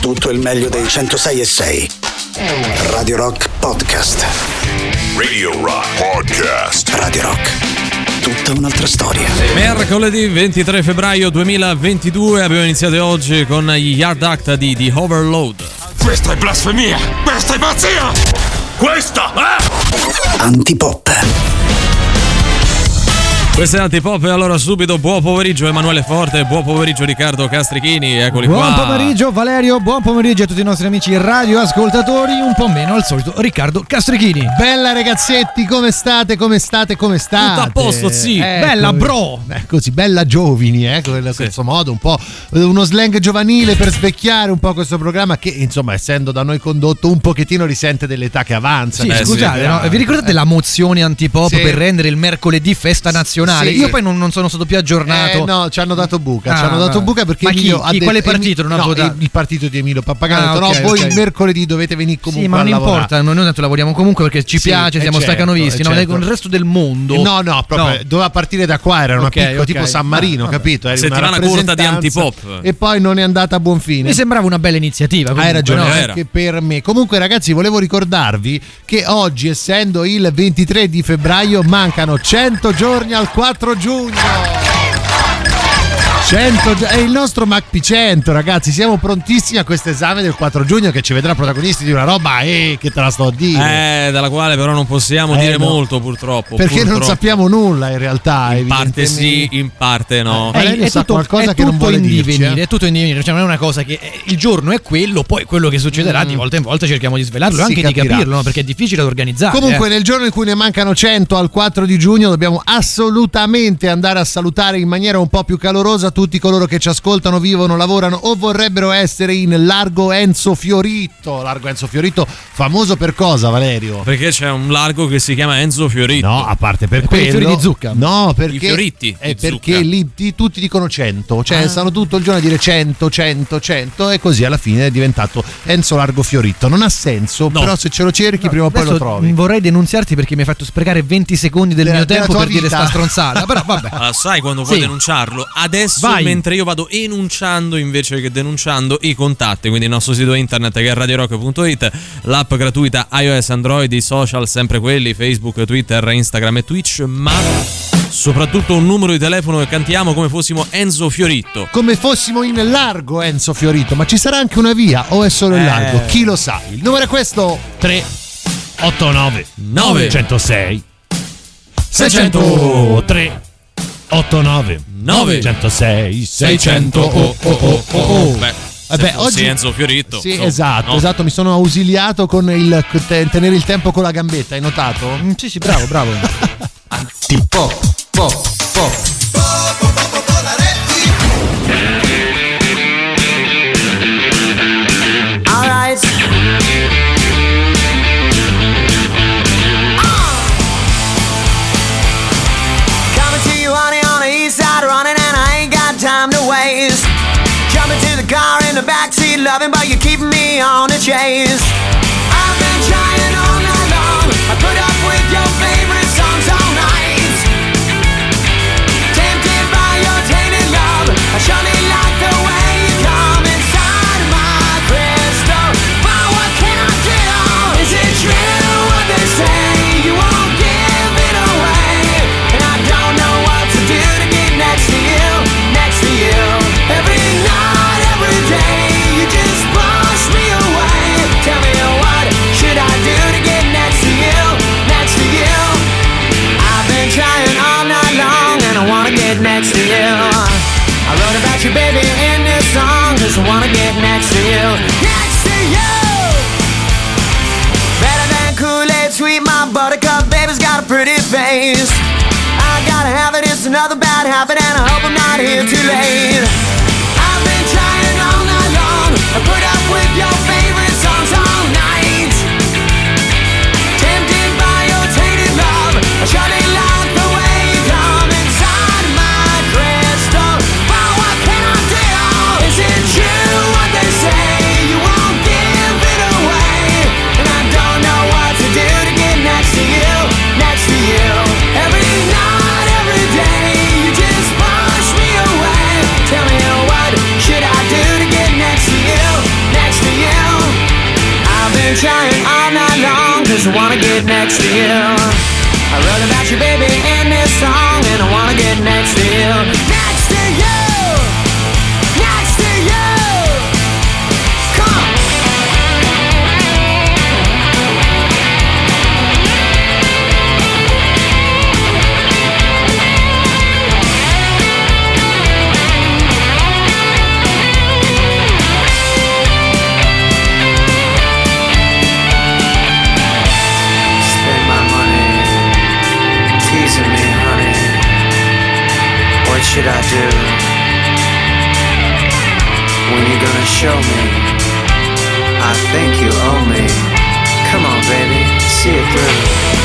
tutto il meglio dei 106 e 6. Radio Rock Podcast. Radio Rock Podcast. Radio Rock. Tutta un'altra storia. Mercoledì 23 febbraio 2022 abbiamo iniziato oggi con gli Yard Act di The Overload. Questa è blasfemia! Questa è pazzia! Questa è... Antipop. Questo è Antipop e allora subito buon pomeriggio Emanuele Forte, buon pomeriggio Riccardo Castrichini, eccoli buon qua. Buon pomeriggio Valerio, buon pomeriggio a tutti i nostri amici radioascoltatori, un po' meno al solito Riccardo Castrichini. Bella ragazzetti, come state? Come state? Come state? Tutto a posto, sì. Eh, bella bro. Eh, così, bella giovani, eh, in questo modo, un po' uno slang giovanile per svecchiare un po' questo programma che, insomma, essendo da noi condotto, un pochettino risente dell'età che avanza. Sì, Eh, scusate, sì, no? vi ricordate la mozione antipop Sì. per rendere il mercoledì festa nazionale? Sì. Io poi non, non sono stato più aggiornato. Eh, no, ci hanno dato buca. ci Ah, hanno dato buca perché Ma chi- chi- quale partito non ha no, votato? Il partito di Emilio Pappagano. Ah, ha detto, ok, no, voi ok. il mercoledì dovete venire comunque Sì, ma a non lavorare. importa, noi, noi tanto lavoriamo comunque perché ci Sì, piace, eh, siamo certo, staccanovisti, eh, no? certo. Con il resto del mondo. No, no, proprio No. doveva partire da qua, era una Ok, piccola tipo San Marino, Ah, vabbè. capito? Era una Settimana corta di antipop. E poi non è andata a buon fine. Mi sembrava una bella iniziativa. Hai ragione, anche per me. Comunque, ragazzi, volevo ricordarvi che oggi, essendo il 23 di febbraio, mancano 100 giorni al 4 giugno. 100 gio- è il nostro MacP100 ragazzi siamo prontissimi a questo esame del 4 giugno che ci vedrà protagonisti di una roba eh, che te la sto a dire Eh, dalla quale però non possiamo Eh, dire no. molto purtroppo. perché non purtroppo. sappiamo nulla in realtà In parte sì, in parte no. Eh, Valerio sa qualcosa è che non tutto vuole in dirci, divenire, eh. è tutto in divenire, cioè non è una cosa che eh, il giorno è quello, poi quello che succederà di volta in volta cerchiamo di svelarlo e Mm. Anche capirà. di capirlo, no? perché è difficile da organizzare. Comunque, eh. nel giorno in cui ne mancano 100 al 4 di giugno, dobbiamo assolutamente andare a salutare in maniera un po' più calorosa tutti coloro che ci ascoltano, vivono, lavorano o vorrebbero essere in Largo Enzo Fiorito. Largo Enzo Fiorito, famoso per cosa, Valerio? Perché c'è un largo che si chiama Enzo Fiorito. No, a parte per Per i quello. fiori di zucca. No, perché I fioritti È di perché zucca. lì ti- tutti dicono 100, cioè Ah. stanno tutto il giorno a dire 100, 100, 100 e così alla fine è diventato Enzo Largo Fiorito. Non ha senso, No. però se ce lo cerchi prima o poi lo trovi. Vorrei denunziarti perché mi hai fatto sprecare 20 secondi del Della- mio tempo per dire vita. sta stronzata. Però vabbè. Allora, sai quando puoi Sì. denunciarlo? Adesso, Vai. mentre io vado enunciando invece che denunciando i contatti, quindi il nostro sito internet che è radiorock.it, l'app gratuita iOS, Android, i social sempre quelli, Facebook, Twitter, Instagram e Twitch, ma soprattutto un numero di telefono che cantiamo come fossimo Enzo Fiorito. come fossimo in largo Enzo Fiorito, ma ci sarà anche una via o è solo il Eh. largo? Chi lo sa? Il numero è questo 3 89 9 106 603 89 9 106 600 oh oh oh oh oh. Beh, Vabbè, fossi oggi- Enzo Fiorito. Sì, insomma, esatto, no? esatto, mi sono ausiliato con il te- tenere il tempo con la gambetta, hai notato? Mm, Sì, sì, bravo, bravo. Tipo, pop, pop. driving by, your kids. Pretty face. I gotta have it, it's another bad habit, and I hope I'm not here too late. trying all night long. Cause I wanna get next to you. I wrote about you, baby, in this song. And I wanna get next to you. do? When you gonna show me? I think you owe me. Come on, baby, see it through.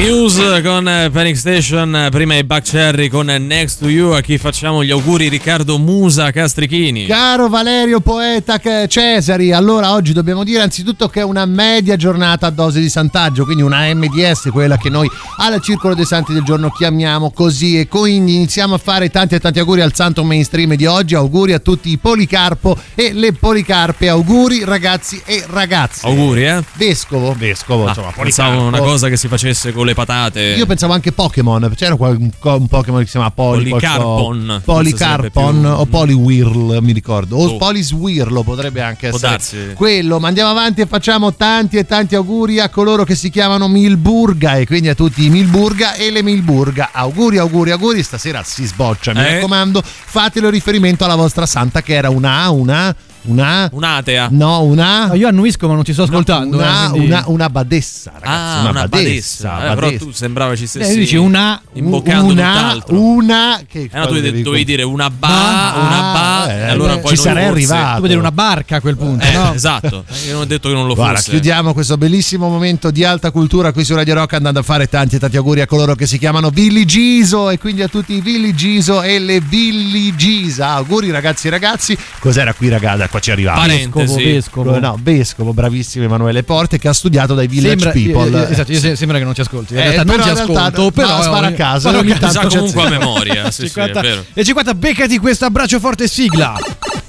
Muse con eh, Panic Station, eh, prima i Buck Cherry con eh, Next to You, a chi facciamo gli auguri Riccardo Musa Castrichini. Caro Valerio Poeta Cesari, allora oggi dobbiamo dire anzitutto che è una media giornata a dose di santaggio, quindi una MDS, quella che noi al Circolo dei Santi del giorno chiamiamo così e quindi iniziamo a fare tanti e tanti auguri al santo mainstream di oggi, auguri a tutti i Policarpo e le Policarpe, auguri ragazzi e ragazze. Auguri, eh? Vescovo, vescovo, ah, insomma, Policarpo. Pensavo una cosa che si facesse con le le patate. Io pensavo anche Pokémon, c'era un, Pokémon che si chiama Poli, Polycarpon, qualcosa- forse Polycarpon sarebbe più- o Poliwhirl, mi ricordo. O Oh. Poliswirlo potrebbe anche Può essere darsi. quello. Ma andiamo avanti e facciamo tanti e tanti auguri a coloro che si chiamano Milburga e quindi a tutti i Milburga e le Milburga. Auguri, auguri, auguri. Stasera si sboccia, mi Eh? raccomando. Fatelo riferimento alla vostra santa che era una A, una una Un'atea. No, una No, io annuisco ma non ti sto ascoltando. una, eh, quindi- una, una badessa, ragazzi. Ah, una, badessa. Eh, però tu sembrava ci Eh, stessi dici una, imboccando una, tutt'altro. una che Eh, no, tu devi- dovevi dire una ba, Ah, una ba, eh, e allora beh, poi ci non sarei forse. arrivato. Tu vuoi dire una barca a quel punto, Eh, no? Esatto, io non ho detto che non lo Guarda, fosse. chiudiamo questo bellissimo momento di alta cultura qui su Radio Rock andando a fare tanti e tanti auguri a coloro che si chiamano Villigiso e quindi a tutti i Villigiso e le Villigisa. Auguri ragazzi e ragazzi. Cos'era qui ragazzi? Qua ci arriviamo. Vescovo, vescovo. No, vescovo, bravissimo Emanuele Porte che ha studiato dai Village Sembra, People. io- io- esatto, io se- sembra che non ti ascolti. In Eh, realtà non realtà- ascolto, no, però spara a caso, spara a ogni tanto comunque a memoria. sì, sì, è 50 vero. e 50 beccati questo abbraccio forte sigla.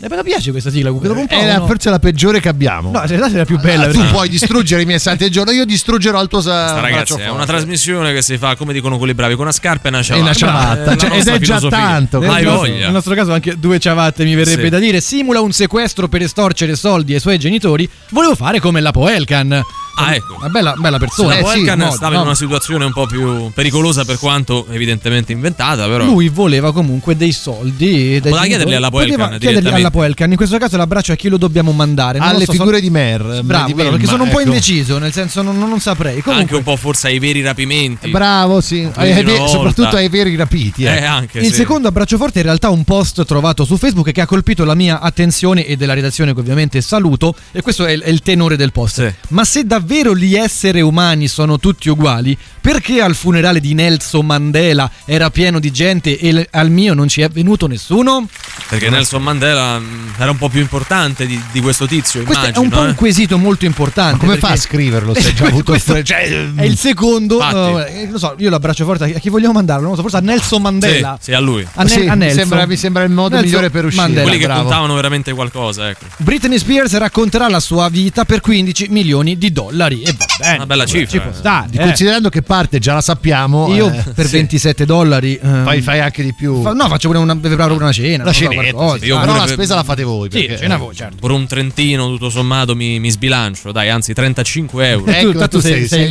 Eh, mi piace questa sigla, dopo un po'. È la- no? forse la peggiore che abbiamo. No, in realtà è la più bella. Ah, tu perché- puoi distruggere i miei santi del giorno, io distruggerò il tuo sa- ragazzi, è una trasmissione che si fa, come dicono quelli bravi, con una scarpa e una ciabatta. una ciabatta, la cioè, ed è già filosofia. tanto, Nel Hai nostro, voglia. nel nostro caso anche due ciabatte mi verrebbe Sì. da dire. Simula un sequestro per estorcere soldi ai suoi genitori. Volevo fare come la Poelcan. Ah, ecco. Una bella, bella persona. Eh, La sì, Poelcan no, stava no. in una situazione un po' più pericolosa per quanto evidentemente inventata, però Lui voleva comunque dei soldi. dai Poteva chiederli alla Poelcan chiederli alla Poelcan. In questo caso l'abbraccio a chi lo dobbiamo mandare. Non alle so, figure sono- di Mer. Bravo, di bravo, perché sono un po' ecco. indeciso, nel senso non, non- non saprei. anche Comunque, un po' forse ai veri rapimenti. Bravo, sì. Ai- ve- soprattutto ai veri rapiti. Eh, eh. anche il sì. secondo abbraccio forte è in realtà un post trovato su Facebook che ha colpito la mia attenzione e della redazione che ovviamente saluto e questo è il, è il tenore del post. Sì. Ma se davvero gli esseri umani sono tutti uguali, perché al funerale di Nelson Mandela era pieno di gente e al mio non ci è venuto nessuno? Perché Nelson Mandela mh, era un po' più importante di, di questo tizio, Questo immagino. è un po' eh. un quesito molto importante. Ma come perché- fa a scriverlo se hai già avuto Questo cioè, È il secondo, Infatti. eh, lo so, io l'abbraccio forte a chi- vogliamo mandarlo, non lo so, forse a Nelson Mandela. Sì, sì, a lui. A, Ne- Sì, a mi Nelson. sembra- mi sembra il modo Nelson migliore per uscire. Mandela. Quelli che bravo. contavano veramente qualcosa, ecco. Britney Spears racconterà la sua vita per 15 milioni di dollari e va bene. Una bella cifra, Ci può eh. stare. Eh. Considerando che parte già la sappiamo, Io eh, per sì. 27 dollari ehm, fai, fai anche di più. fa- no, faccio pure una, pure una cena, la qualcosa. sì. Io però pure la spesa la fate voi. Sì, perché- la cena voi, certo. Per un trentino, tutto sommato, mi, mi sbilancio. Dai, anzi, 35 euro. Ecco, Tu- tu sei- sei, sei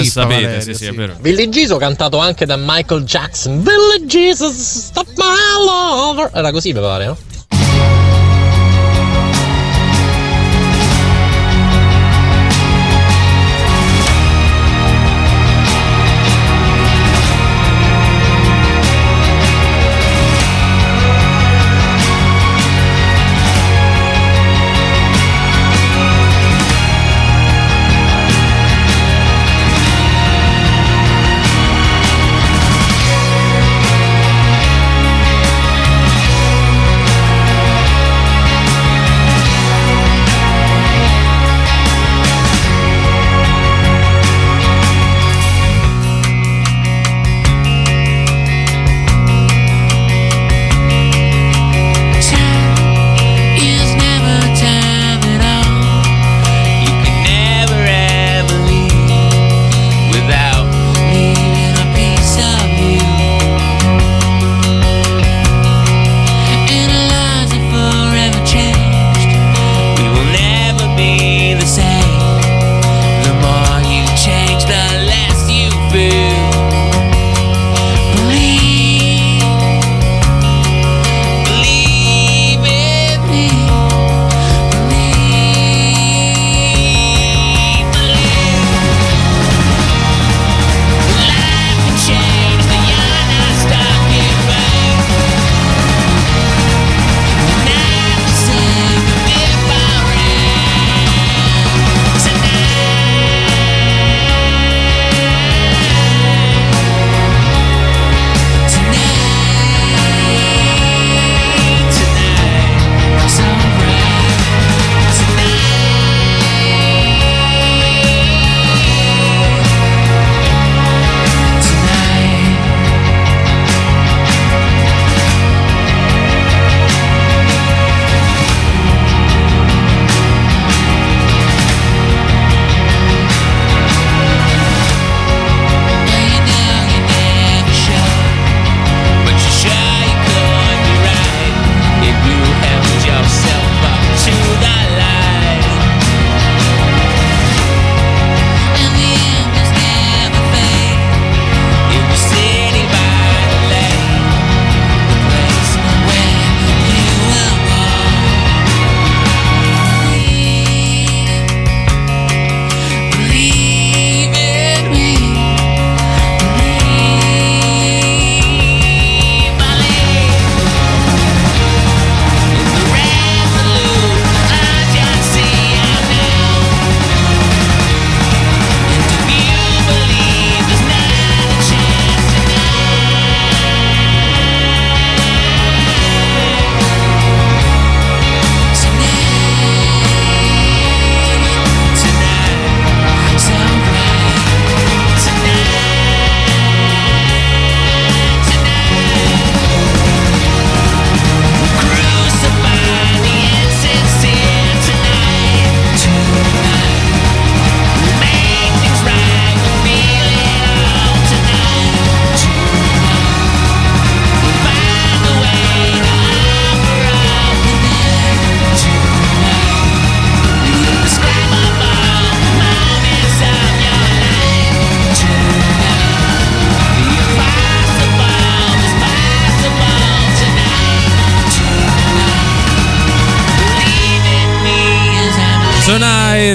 il sapete, Valerio, sì, sì, è sì. vero. Cantato anche da Michael Jackson. Billy Jesus, stop my lover. Era così, mi pare, no?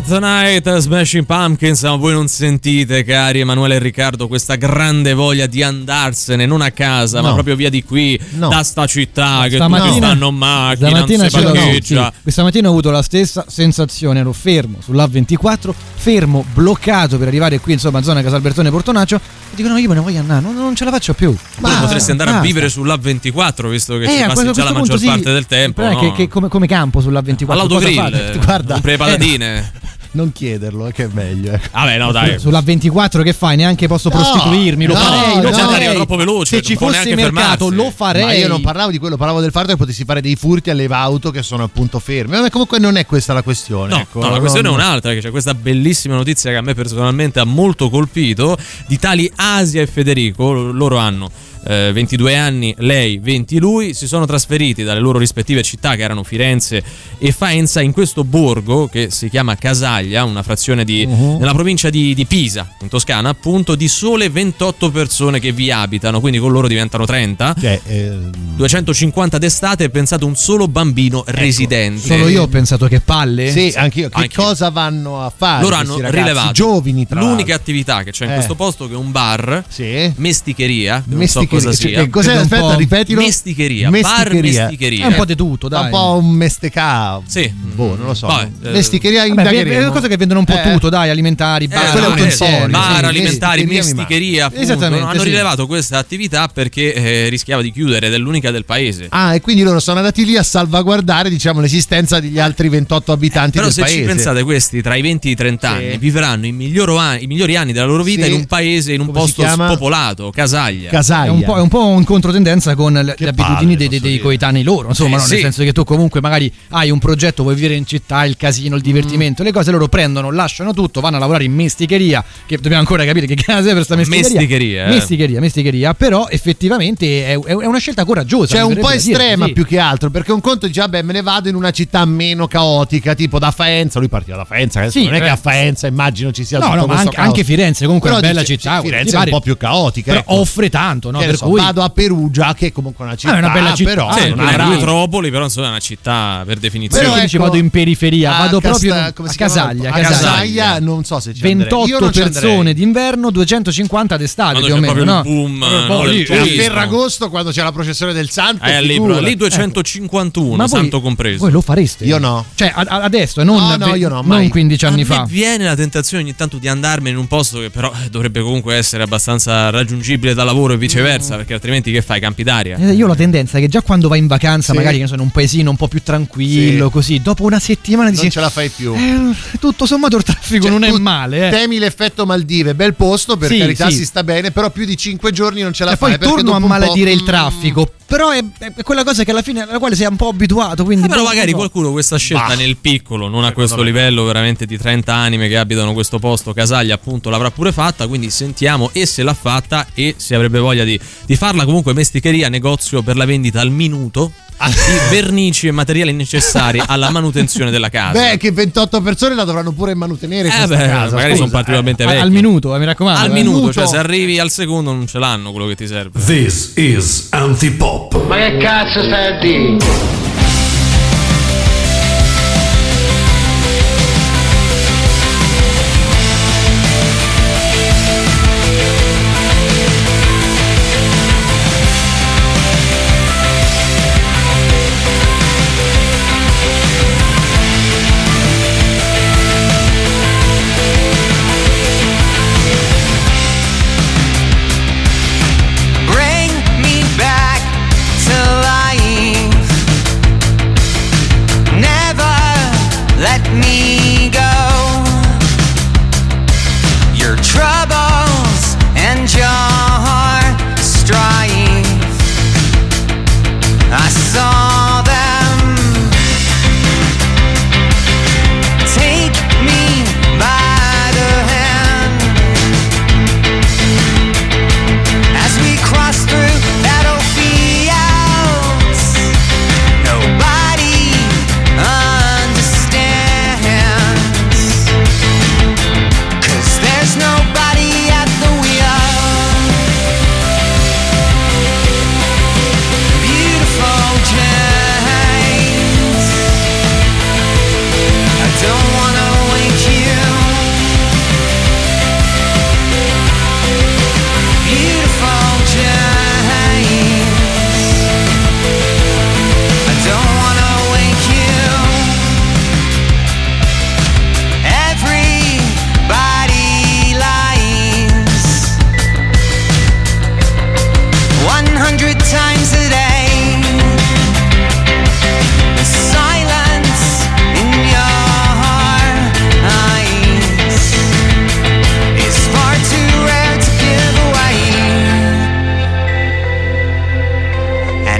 Tonight, Smashing Pumpkins, ma voi non sentite, cari Emanuele e Riccardo, questa grande voglia di andarsene, non a casa, ma No. proprio via di qui, No. da sta città, che tutti Stamattina- stanno in macchina, non Stamattina, si ce parcheggia. sì, questa mattina ho avuto la stessa sensazione, ero fermo sull'A24, fermo, bloccato per arrivare qui, insomma, zona Casalbertone Portonaccio, e dico no, io me ne voglio andare, non, non ce la faccio più. Ma potresti andare a basta. vivere sull'A24, visto che Eh, ci a passi già la a maggior sì. parte del tempo. no? che, che come, come campo sull'A24. All'autogrill, eh, Guarda, compri le patatine. Non chiederlo, eh, che è meglio. ecco. Vabbè, no, dai. Sull'A24 che fai? Neanche posso No, prostituirmi, lo no, farei, no, lo no, farei. arriva troppo veloce, Se ci fosse neanche mercato fermarsi. lo farei. Ma io non parlavo di quello, parlavo del fatto che potessi fare dei furti alle auto che sono appunto ferme. Ma comunque non è questa la questione. No, ecco. no, la questione Non- è un'altra, che c'è questa bellissima notizia che a me personalmente ha molto colpito, di tali Asia e Federico, loro hanno eh, 22 anni, lei 20 lui, si sono trasferiti dalle loro rispettive città che erano Firenze e Faenza in questo borgo che si chiama Casaglia, una frazione di, Uh-huh. nella provincia di, di Pisa, in Toscana appunto, di sole 28 persone che vi abitano, quindi con loro diventano 30. Cioè, eh, 250 d'estate e pensate un solo bambino residente. Solo io ho pensato che palle. sì, anch'io. Che Anch'io. cosa vanno a fare? Loro hanno ragazzi rilevato giovani tra l'unica l'altro. attività che c'è in Eh. questo posto che è un bar Sì. mesticheria Mesticheria. Cosa Cioè, sia che cos'è? Aspetta, ripetilo. mesticheria, bar Mesticheria. mesticheria È un po' di tutto, dai. Un po' un mestecà. Sì. Boh, non lo so. Vabbè, eh, Mesticheria indagheremo. è cose che vendono un po' Eh. tutto, dai, alimentari, eh, bar, è eh, bar alimentari, mesticheria Esattamente, hanno rilevato questa attività perché eh, rischiava di chiudere ed è l'unica del paese Ah, e quindi loro sono andati lì a salvaguardare, diciamo, l'esistenza degli altri 28 abitanti però del se paese. ci pensate questi tra i 20 e i 30 anni Sì. vivranno i, miglioro anni- i migliori anni della loro vita Sì. in un paese in un Come posto spopolato Casaglia Casaglia. È un, po', è un po' in controtendenza con le, Che abitudini palle, dei, dei coetanei loro, insomma, Eh, no? sì. nel senso che tu comunque magari hai un progetto, vuoi vivere in città, il casino, il divertimento, le cose loro prendono, lasciano tutto, vanno a lavorare in mesticheria, che dobbiamo ancora capire che cazzo è per sta mesticheria. Mesticheria, eh. Mesticheria, mesticheria, però effettivamente è, è- è una scelta coraggiosa. Cioè, un po' estrema sì. più che altro, perché un conto dice, vabbè, me ne vado in una città meno caotica, tipo da Faenza. Lui partiva da Faenza, adesso Sì, non è che eh. a Faenza immagino ci sia No, tutto no, ma anche, anche Firenze comunque è Però una bella dice, città. Firenze è un po' più caotica. Però ecco. offre tanto, no? Per so, cui vado a Perugia, che è comunque una città. è una bella città, Però sì, non una metropoli però insomma è una città per definizione Però ecco, ci vado in periferia, vado proprio a? Casaglia, A Casaglia. Non so se ci. Io 28 non ci persone d'inverno, 250 d'estate più o c'è meno, no? boom, Proprio no, lì, del Cioè, a. Ferragosto, quando c'è la processione del santo, libro figurati. lì 251 Ma voi- santo compreso Voi lo fareste? Io no. Cioè, adesso, non, No, no, ve- io no, non mai. 15 anni fa. me viene la tentazione ogni tanto di andarmene in un posto che però eh, dovrebbe comunque essere abbastanza raggiungibile da lavoro e viceversa perché altrimenti che fai campi d'aria Eh, Io ho la tendenza che già quando vai in vacanza, Sì. magari che ne so, in un paesino un po' più tranquillo, Sì. così, dopo una settimana Non dici. ce la fai più. "Eh, tutto sommato il traffico Cioè, non è male, eh. Temi l'effetto Maldive, bel posto, per Sì, carità sì. si sta bene, però più di 5 giorni non ce la E fai. poi perché torno a maledire il mm, traffico. Però è, è quella cosa che alla fine alla quale sei un po' abituato. Quindi Eh, però magari non so. qualcuno questa scelta Bah. nel piccolo, non a questo me. livello veramente di 30 anime che abitano questo posto, Casaglia appunto l'avrà pure fatta, quindi sentiamo e se l'ha fatta e se avrebbe voglia di, di farla comunque mesticheria, negozio per la vendita al minuto Ah. di vernici e materiali necessari alla manutenzione della casa. Beh, che 28 persone la dovranno pure manutenere. Eh questa beh, casa, magari scusa, sono particolarmente Al- vecchi. al minuto, eh, mi raccomando. Al eh. minuto, cioè se arrivi al secondo non ce l'hanno quello che ti serve. This is Antipop. Ma che cazzo stai a dire?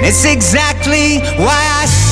It's exactly why I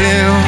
till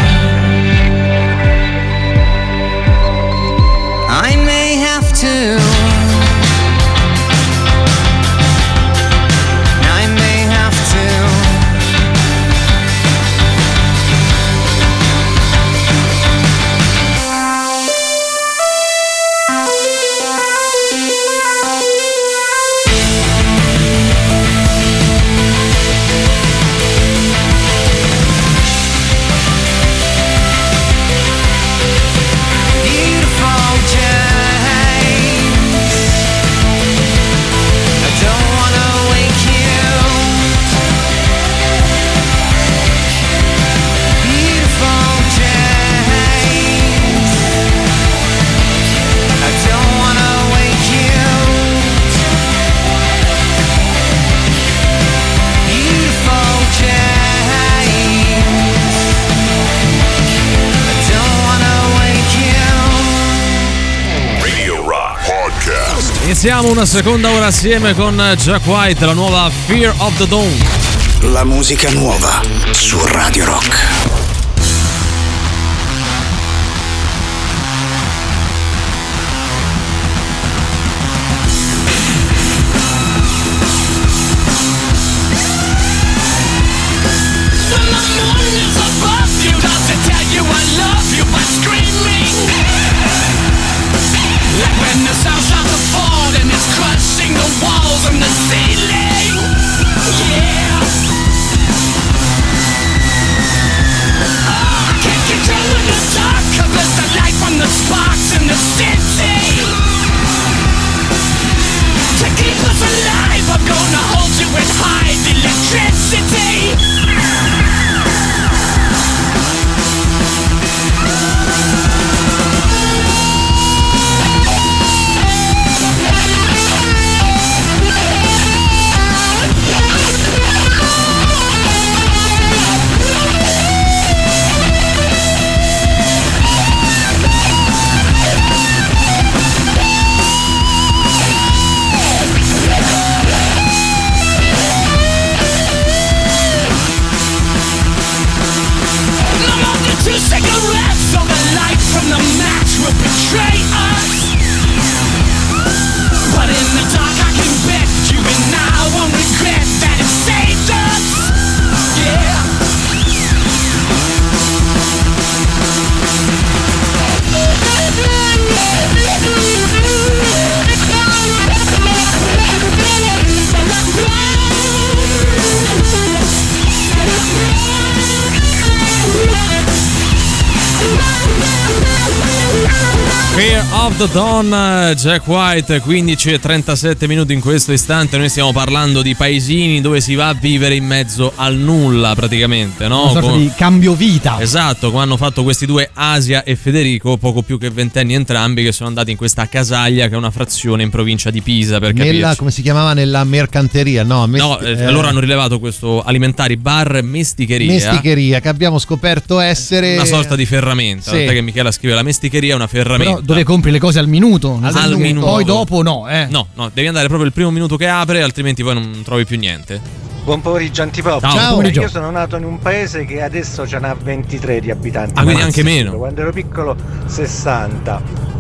Iniziamo una seconda ora assieme con Jack White, la nuova Fear of the Dawn. La musica nuova su Radio Rock. The Dawn, Jack White, 15 e 37 minuti in questo istante. Noi stiamo parlando di paesini dove si va a vivere in mezzo al nulla, praticamente, no? Una sorta Con- di cambio vita. Esatto, come hanno fatto questi due, Asia e Federico, poco più che ventenni entrambi, che sono andati in questa casaglia che è una frazione in provincia di Pisa, per Nella, capirci. come si chiamava nella mercanteria? No, mes- No, eh, eh, loro hanno rilevato questo alimentari bar mesticheria. mesticheria che abbiamo scoperto essere Una sorta di ferramenta. Sì. Tant'è che Michela scrive la mesticheria è una ferramenta. Però dove compri le cose al minuto. Al senso, minuto. Poi dopo no, eh. No, no, devi andare proprio il primo minuto che apre, altrimenti poi non trovi più niente. Buon pomeriggio Antipop. Ciao. Ciao. Pomeriggio. Io sono nato in un paese che adesso ce n'ha 23 di abitanti. Ah, quindi Ma anche meno. Quando ero piccolo 60.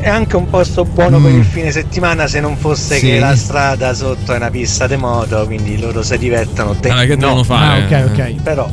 È anche un posto buono per Mm. il fine settimana se non fosse Sì. che la strada sotto è una pista di moto, quindi loro si divertono. te Allora, che no. devono Ah, fare? ok, ok. Però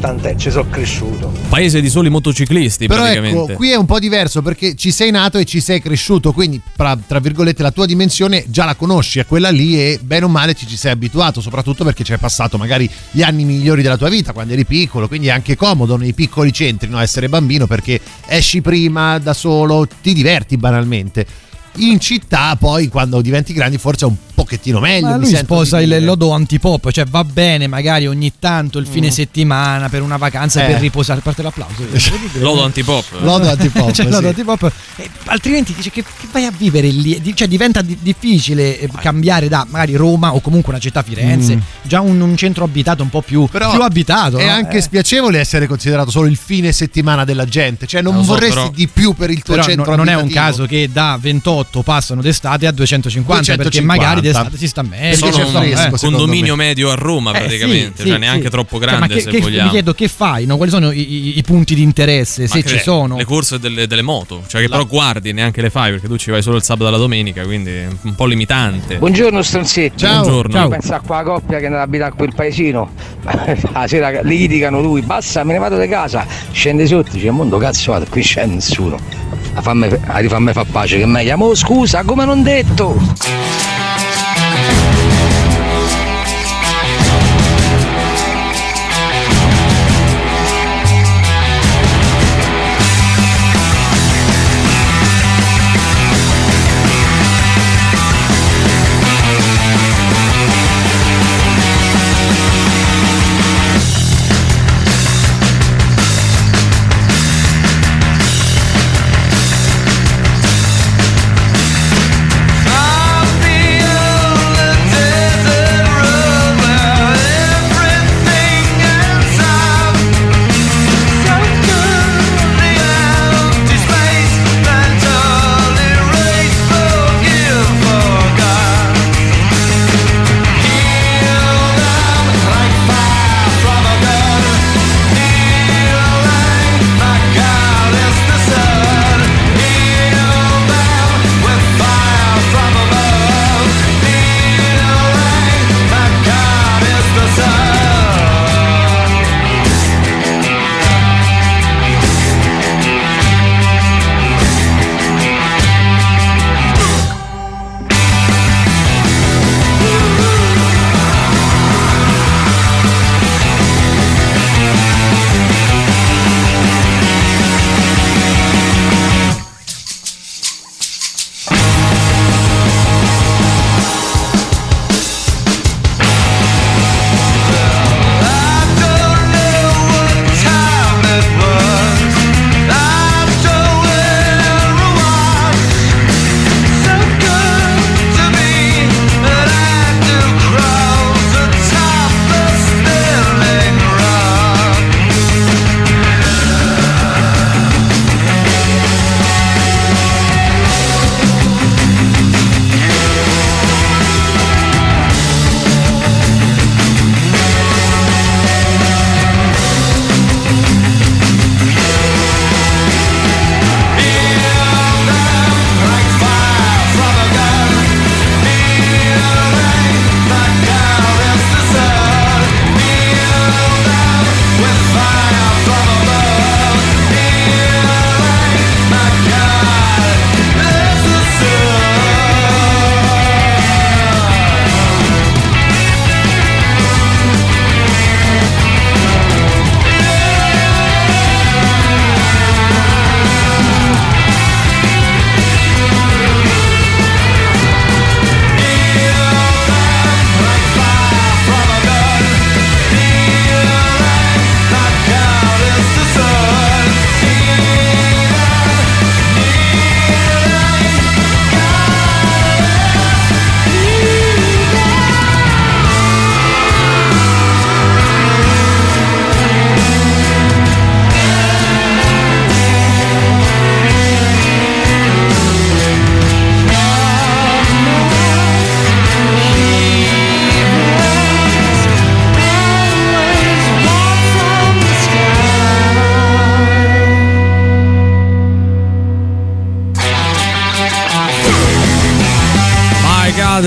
tant'è, ci sono cresciuto. Paese di soli motociclisti, Però praticamente. ecco, qui è un po' diverso perché ci sei nato e ci sei cresciuto, quindi tra, tra virgolette la tua dimensione già la conosci, è quella lì e bene o male ci ci sei abituato, soprattutto perché ci hai passato magari gli anni migliori della tua vita quando eri piccolo, quindi è anche comodo nei piccoli centri no, essere bambino perché esci prima da solo, ti diverti banalmente. In città poi quando diventi grandi forse è un pochettino meglio. Ma mi lui sento sposa di il lodo antipop, cioè va bene magari ogni tanto il fine Mm. settimana per una vacanza Eh. per riposare. Parte l'applauso. Lodo antipop. Lodo antipop, Cioè, sì. lodo antipop. Eh, altrimenti dice che, che vai a vivere lì, Di- cioè diventa di- difficile eh, cambiare da magari Roma o comunque una città Firenze, Mm. già un, un centro abitato un po' più, Però più abitato. È no? anche Eh. spiacevole essere considerato solo il fine settimana della gente, cioè non so, vorresti però- di più per il tuo centro no- non è un caso che da 28 passano d'estate a 250, perché 250. magari d'estate si sta meglio. Perché Sono c'è un fresco, secondo condominio me. medio a Roma, Eh, praticamente. sì, cioè, sì, neanche sì. troppo Cioè, grande, ma che- se che- vogliamo. Mi chiedo che fai, no? quali sono i, i- i punti di interesse, se Anche ci sono. Le corse delle, delle moto, cioè che però guardi, neanche le fai perché tu ci vai solo il sabato e la domenica, quindi è un po' limitante. Buongiorno stronzetti. Ciao. Buongiorno. Ciao. Pensa a quella coppia che andava a abitare a quel paesino. La sera litigano lui, basta, me ne vado di casa. Scende sotto, dice mondo cazzo vado, qui c'è nessuno. A fammi, a rifammi fa pace che è meglio. Mo scusa, come non detto.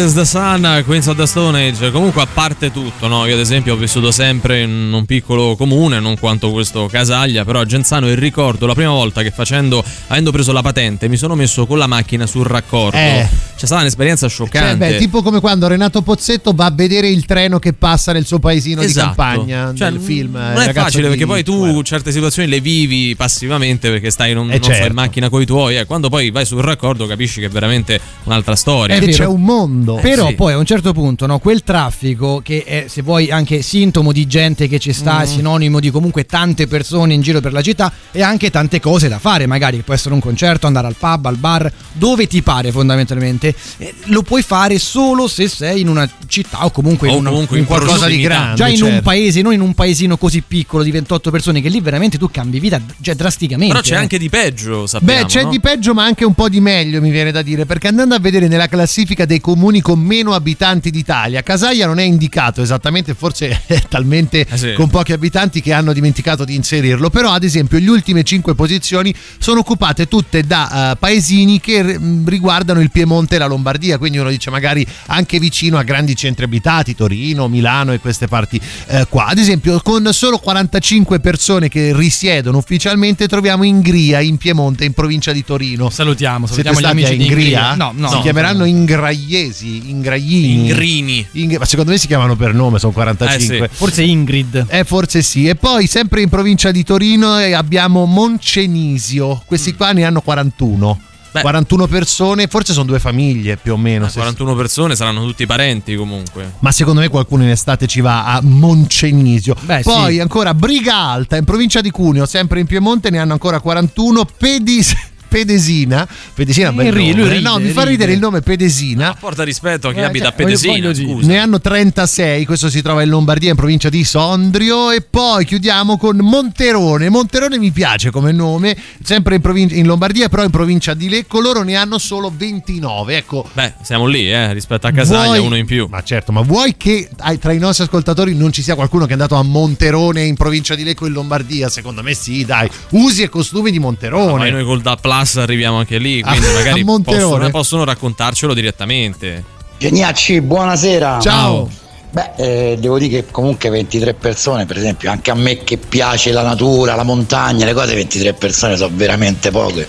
As the Sun, Queens of the Stone Age. Comunque, a parte tutto, no? Io, ad esempio, ho vissuto sempre in un piccolo comune, non quanto questo Casaglia, però a Genzano il ricordo la prima volta che facendo, avendo preso la patente, mi sono messo con la macchina sul raccordo. Eh. C'è stata un'esperienza Cioè, scioccante. beh, tipo come quando Renato Pozzetto va a vedere il treno che passa nel suo paesino Esatto. di campagna Cioè, nel film. eh, Non è Ragazzo facile perché poi tu certe situazioni le vivi passivamente perché stai non, Eh, non so, certo. in macchina con i tuoi e quando poi vai sul raccordo capisci che è veramente un'altra storia. È Che vero. c'è un mondo. Però sì. poi a un certo punto, no, quel traffico che è, se vuoi, anche sintomo di gente che ci sta, è sinonimo di comunque tante persone in giro per la città e anche tante cose da fare, magari che può essere un concerto, andare al pub, al bar, dove ti pare fondamentalmente. Eh, lo puoi fare solo se sei in una città o comunque in O una- comunque in in qualcosa di grande. già in un certo. paese, non in un paesino così piccolo di 28 persone, che lì veramente tu cambi vita cioè, drasticamente. Però c'è eh. anche di peggio, sappiamo. Beh, c'è no? di peggio, ma anche un po' di meglio, mi viene da dire, perché andando a vedere nella classifica dei comuni con meno abitanti d'Italia, Casaglia non è indicato esattamente, forse è talmente Eh sì. con pochi abitanti che hanno dimenticato di inserirlo. Però, ad esempio, le ultime cinque posizioni sono occupate tutte da eh, paesini che mm, riguardano il Piemonte e la Lombardia. Quindi uno dice magari anche vicino a grandi centri abitati, Torino, Milano e queste parti eh, qua. Ad esempio, con solo 45 persone che risiedono ufficialmente, troviamo Ingria in Piemonte, in provincia di Torino. Salutiamo, Siete salutiamo gli stati a amici di Ingria? Ingria. No, no. si no, chiameranno no. Ingraiesi, Ingraini. Ingrini. Ing- ma secondo me si chiamano per nome, sono 45. Eh Forse Ingrid. Eh, forse sì. E poi, sempre in provincia di Torino, eh, abbiamo Moncenisio. Questi qua ne hanno 41. Mm. Beh. 41 persone, forse sono due famiglie più o meno. Eh, se- 41 persone saranno tutti parenti comunque. Ma secondo me qualcuno in estate ci va a Moncenisio. Beh, Poi sì. ancora Briga Alta in provincia di Cuneo, sempre in Piemonte, ne hanno ancora 41. Pedis- Pedesina, Pedesina un bel nome. ride, no, mi fa ride. ridere il nome Pedesina. Porta rispetto a chi Eh, abita a cioè, Pedesina. Ne hanno 36, questo si trova in Lombardia, in provincia di Sondrio. E poi chiudiamo con Monterone. Monterone mi piace come nome, sempre in, provin- in Lombardia, però in provincia di Lecco. Loro ne hanno solo 29. Ecco, Beh, siamo lì, eh, rispetto a Casaglia, Vuoi- uno in più. Ma certo, ma vuoi che tra i nostri ascoltatori non ci sia qualcuno che è andato a Monterone in provincia di Lecco in Lombardia? Secondo me sì, dai. Usi e costumi di Ma Monterone. noi col Da Plus arriviamo anche lì, Ah, quindi magari a Monterone. possono, possono raccontarcelo direttamente. Geniacci, buonasera. Ciao. Beh, eh, devo dire che comunque 23 persone, per esempio, anche a me che piace la natura, la montagna, le cose, 23 persone sono veramente poche.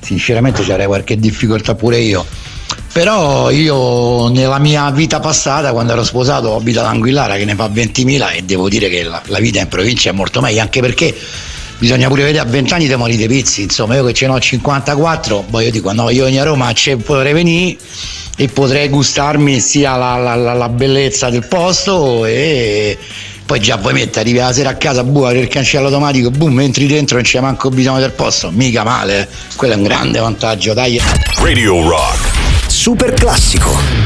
Sinceramente ci avrei qualche difficoltà pure io. Però io nella mia vita passata, quando ero sposato, ho abitato a Anguillara che ne fa 20.000 e devo dire che la, la vita in provincia è molto meglio, anche perché bisogna pure vedere a 20 anni te mori dei pizzi, insomma io che ce ne ho 54, poi io dico no, io ogni a Roma ci potrei venire e potrei gustarmi sia la, la- la- la bellezza del posto e poi già vuoi mettere, arrivi la sera a casa, buca apri il cancello automatico, boom, entri dentro e non c'è manco bisogno del posto, mica male, eh. quello è un grande vantaggio, dai. Radio Rock. Super classico.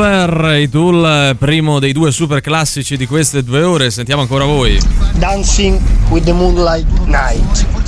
Sober, i Tool, primo dei due super classici di queste due ore. Sentiamo ancora voi. Dancing with the Moonlight Night.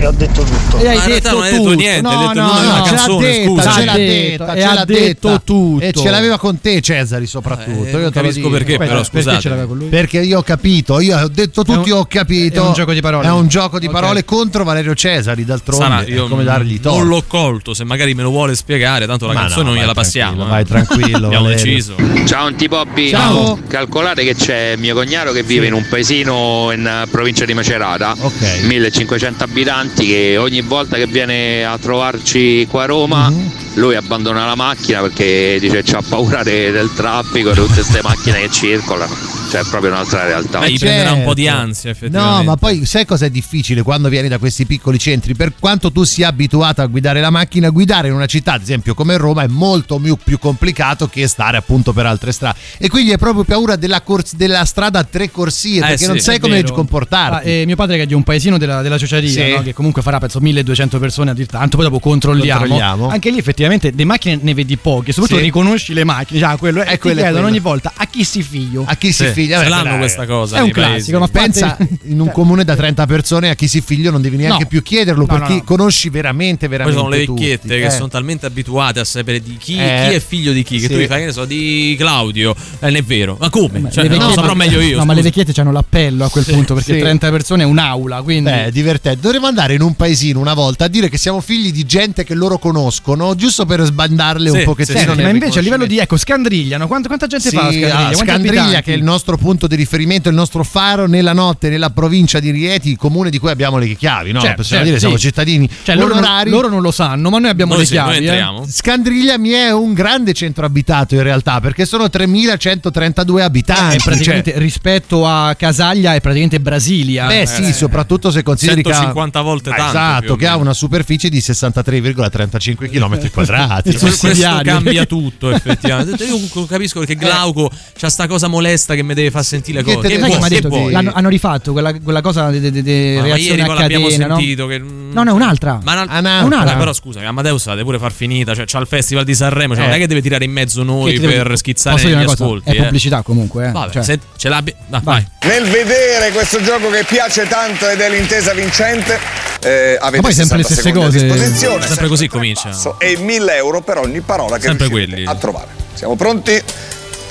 E ho detto tutto. E hai Ma detto non hai detto tutto. niente, hai No, detto il no, della no, ce l'ha canzone, detta, scusa. ce l'ha detto, detta, e ce ha l'ha detto tutto. E ce l'aveva con te Cesari soprattutto. Eh, io te lo capisco perché, Aspetta, però, perché scusate. ce l'aveva con lui? Perché io ho capito, io ho detto tutti, È un- ho capito. è un gioco di parole. È un gioco di parole contro Valerio Cesari, d'altronde. Sarà, io come dargli torto. non l'ho colto, se magari me lo vuole spiegare, tanto la Ma canzone no, non gliela passiamo. vai tranquillo, Abbiamo deciso. Ciao antipoppi, Ciao. calcolate che c'è mio cognato che vive in un paesino in eh, provincia di Macerata, Ok. 1500 abitanti che ogni volta che viene a trovarci qua a Roma Mhm. lui abbandona la macchina perché dice c'ha paura de- del traffico, di tutte queste macchine che circolano, cioè è proprio un'altra realtà. Ma gli Eh, prenderà un po' di certo. ansia, effettivamente. No, ma poi sai cosa è difficile quando vieni da questi piccoli centri? Per quanto tu sia abituato a guidare la macchina, guidare in una città, ad esempio come Roma, è molto più, più complicato che stare appunto per altre strade. E quindi hai proprio paura della, cors- della strada a tre corsie, Eh, perché sì, non sai È come vero. comportarti. Ah, e mio padre che è di un paesino della, della Ciociaria, Sì. no? che comunque farà penso 1200 persone a dir tanto, poi dopo controlliamo. Controlliamo. Anche lì effettivamente le macchine ne vedi poche, soprattutto Sì. riconosci le macchine, già quello, e ti quello è chiedono quello. ogni volta a chi si figlio. A chi si Sì, figlia? ce l'hanno dai. questa cosa. È un nei paesi. classico, ma Pensa in un comune da 30 persone a chi si figlio non devi neanche No. più chiederlo No, perché no, no. conosci veramente, Poi veramente sono le tutti. vecchiette che Eh. sono talmente abituate a sapere di chi, Eh. chi è figlio di chi, che Sì. tu gli fai, che ne so, di Claudio. Eh, non è vero. Ma come? Ma Cioè, le no, vecchiette- saprò meglio io. No, ma le scusa. vecchiette hanno l'appello a quel punto perché sì. 30 persone è un'aula, quindi Beh, divertente. Dovremmo andare in un paesino una volta a dire che siamo figli di gente che loro conoscono, giusto per sbandarle un pochettino. ma invece a livello di ecco, Scandrigliano, quanta, quanta gente fa a Scandriglia? Scandriglia, che è il nostro punto di riferimento, il nostro faro nella notte nella provincia di Rieti, il comune di cui abbiamo le chiavi, no? Certo, Possiamo certo, dire, siamo sì. cittadini Cioè, loro, loro non lo sanno, ma noi abbiamo Noi le sì, noi chiavi. eh. entriamo. Scandriglia mi è un grande centro abitato in realtà perché sono 3132 È abitanti. praticamente rispetto a Casaglia è praticamente Brasilia. Beh, Eh, sì, soprattutto se consideri che ha, 150 volte Ah, tanto. esatto, che ha una superficie di 63,35 km quadrati. Questo cambia tutto effettivamente. Io capisco perché Glauco c'ha sta cosa molesta che mi deve far sentire le Che cose. te Che deve- Sai che ha Che detto che vuoi? l'hanno- hanno rifatto quella, quella cosa di, di- di Ma reazione ieri a catena, no? sentito che No, no, è un'altra. Ma una- È un'altra. Eh, però scusa, Amadeus la deve pure far finita, cioè c'ha il Festival di Sanremo, cioè Eh. non è che deve tirare in mezzo noi Che per schizzare Posso gli dire una cosa? ascolti. È eh. pubblicità comunque, eh. Vabbè, Cioè, se ce l'abbia. no, vai. Nel vedere questo gioco che piace tanto ed è l'intesa vincente, eh, avete Ma poi sempre le 60 stesse cose. disposizione, Sempre così comincia. E 1000 euro per ogni parola che Sempre riuscite quelli. a trovare. Siamo pronti?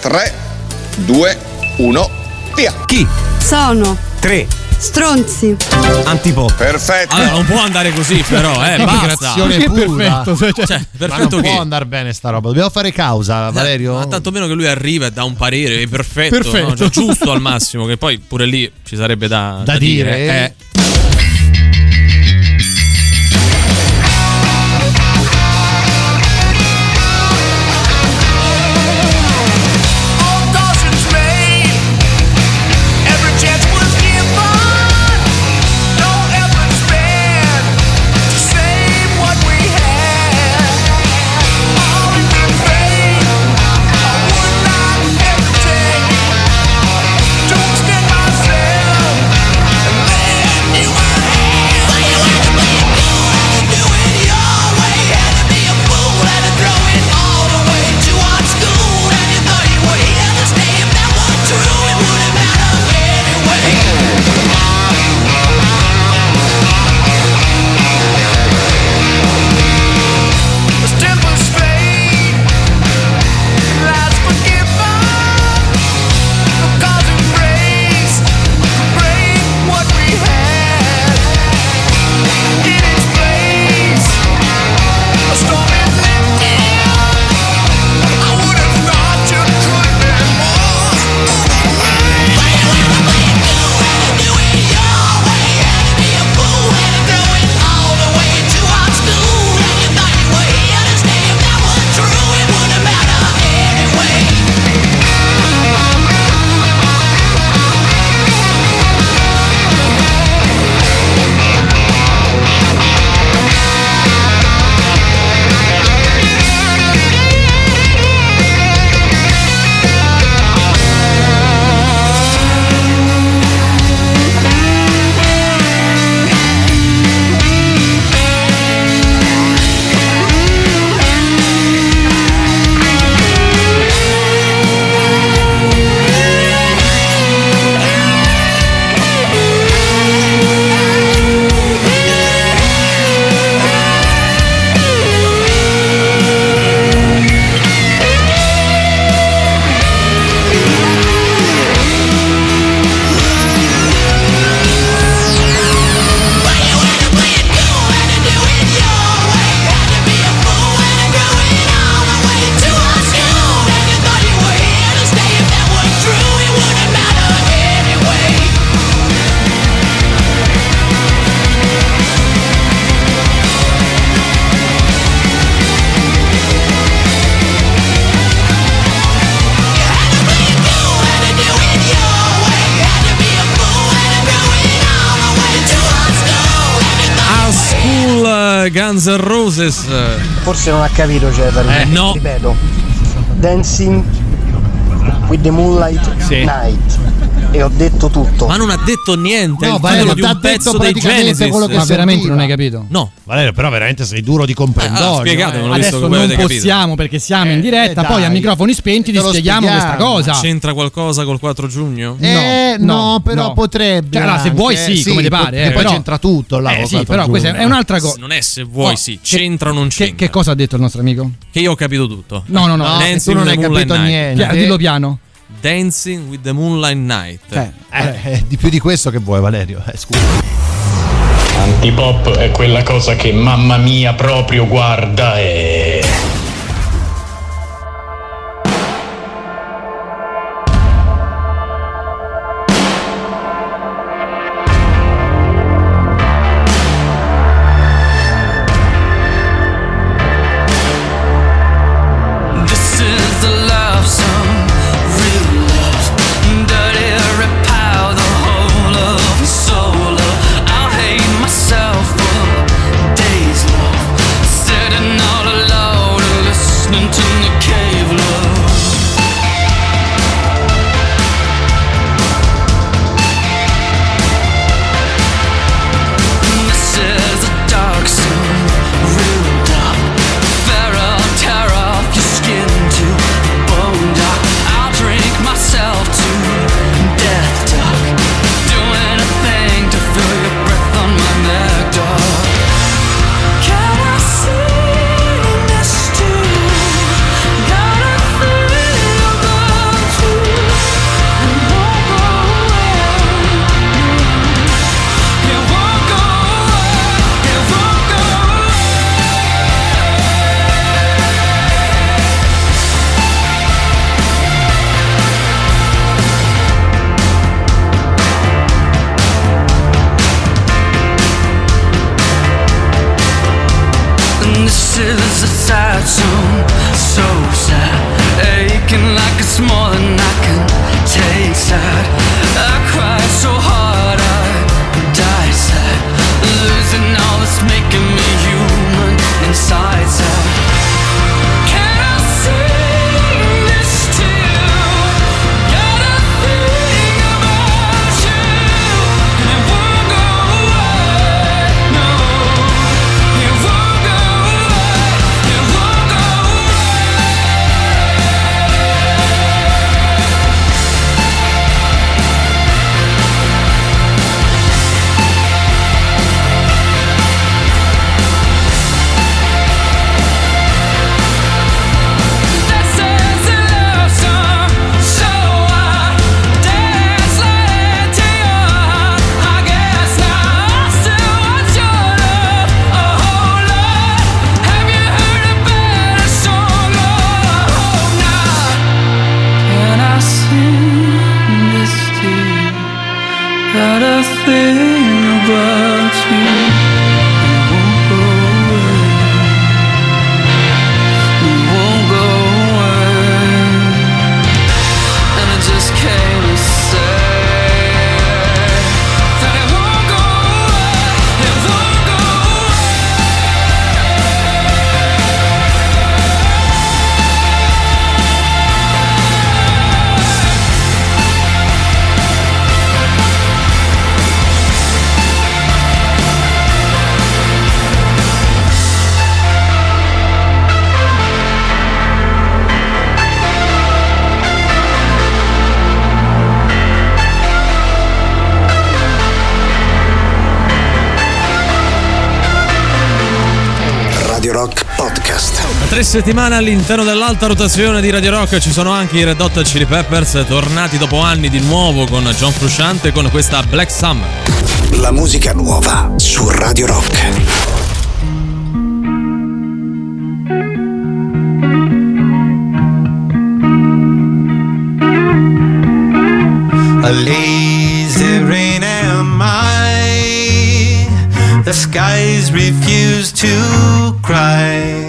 3, 2, 1, via. Chi? Sono. Tre. Stronzi. Antipop. Perfetto. Allora, non può andare così, però, eh, basta. Pura. perfetto, cioè, Ma non perfetto che- può andare bene sta roba. Dobbiamo fare causa, Valerio. Ma tanto meno che lui arriva e dà un parere perfetto, Perfetto. no? Cioè, giusto al massimo, che poi pure lì ci sarebbe da, Da dire, Eh. Roses. Forse non ha capito Cesare. Eh, no. Ripeto. Dancing with the Moonlight Night. E ho detto tutto. Ma non ha detto niente. No, Valerio, di t'ha un pezzo detto praticamente quello che Ma veramente non hai capito? No. Valerio, però veramente sei duro di comprendorio. Ah, spiegatemelo, visto Adesso che non avete capito. possiamo perché siamo in diretta, eh, poi a microfoni spenti ti spieghiamo spieghiamo. questa cosa. C'entra qualcosa col 4 giugno? Eh, no, no, però no. potrebbe. Cioè, allora, se vuoi sì, come ti pare, che eh, poi però- c'entra tutto là. Eh sì, 4 però questa giugno. è un'altra cosa. Non è se vuoi, Oh, sì. che- C'entra o non Che, c'entra. che cosa ha detto il nostro amico? Che io ho capito tutto. No, no, no. No, tu non with hai the Moonlight capito Night. niente. Pia- dillo piano. Dancing with the Moonlight Night. Cioè, Eh, eh, di più di questo che vuoi, Valerio? Eh, scusa. Antipop è quella cosa che mamma mia proprio guarda e... Settimane all'interno dell'alta rotazione di Radio Rock ci sono anche i Red Hot Chili Peppers, tornati dopo anni di nuovo con John Frusciante con questa Black Summer. La musica nuova su Radio Rock. A lazy rain am I. The skies refuse to cry.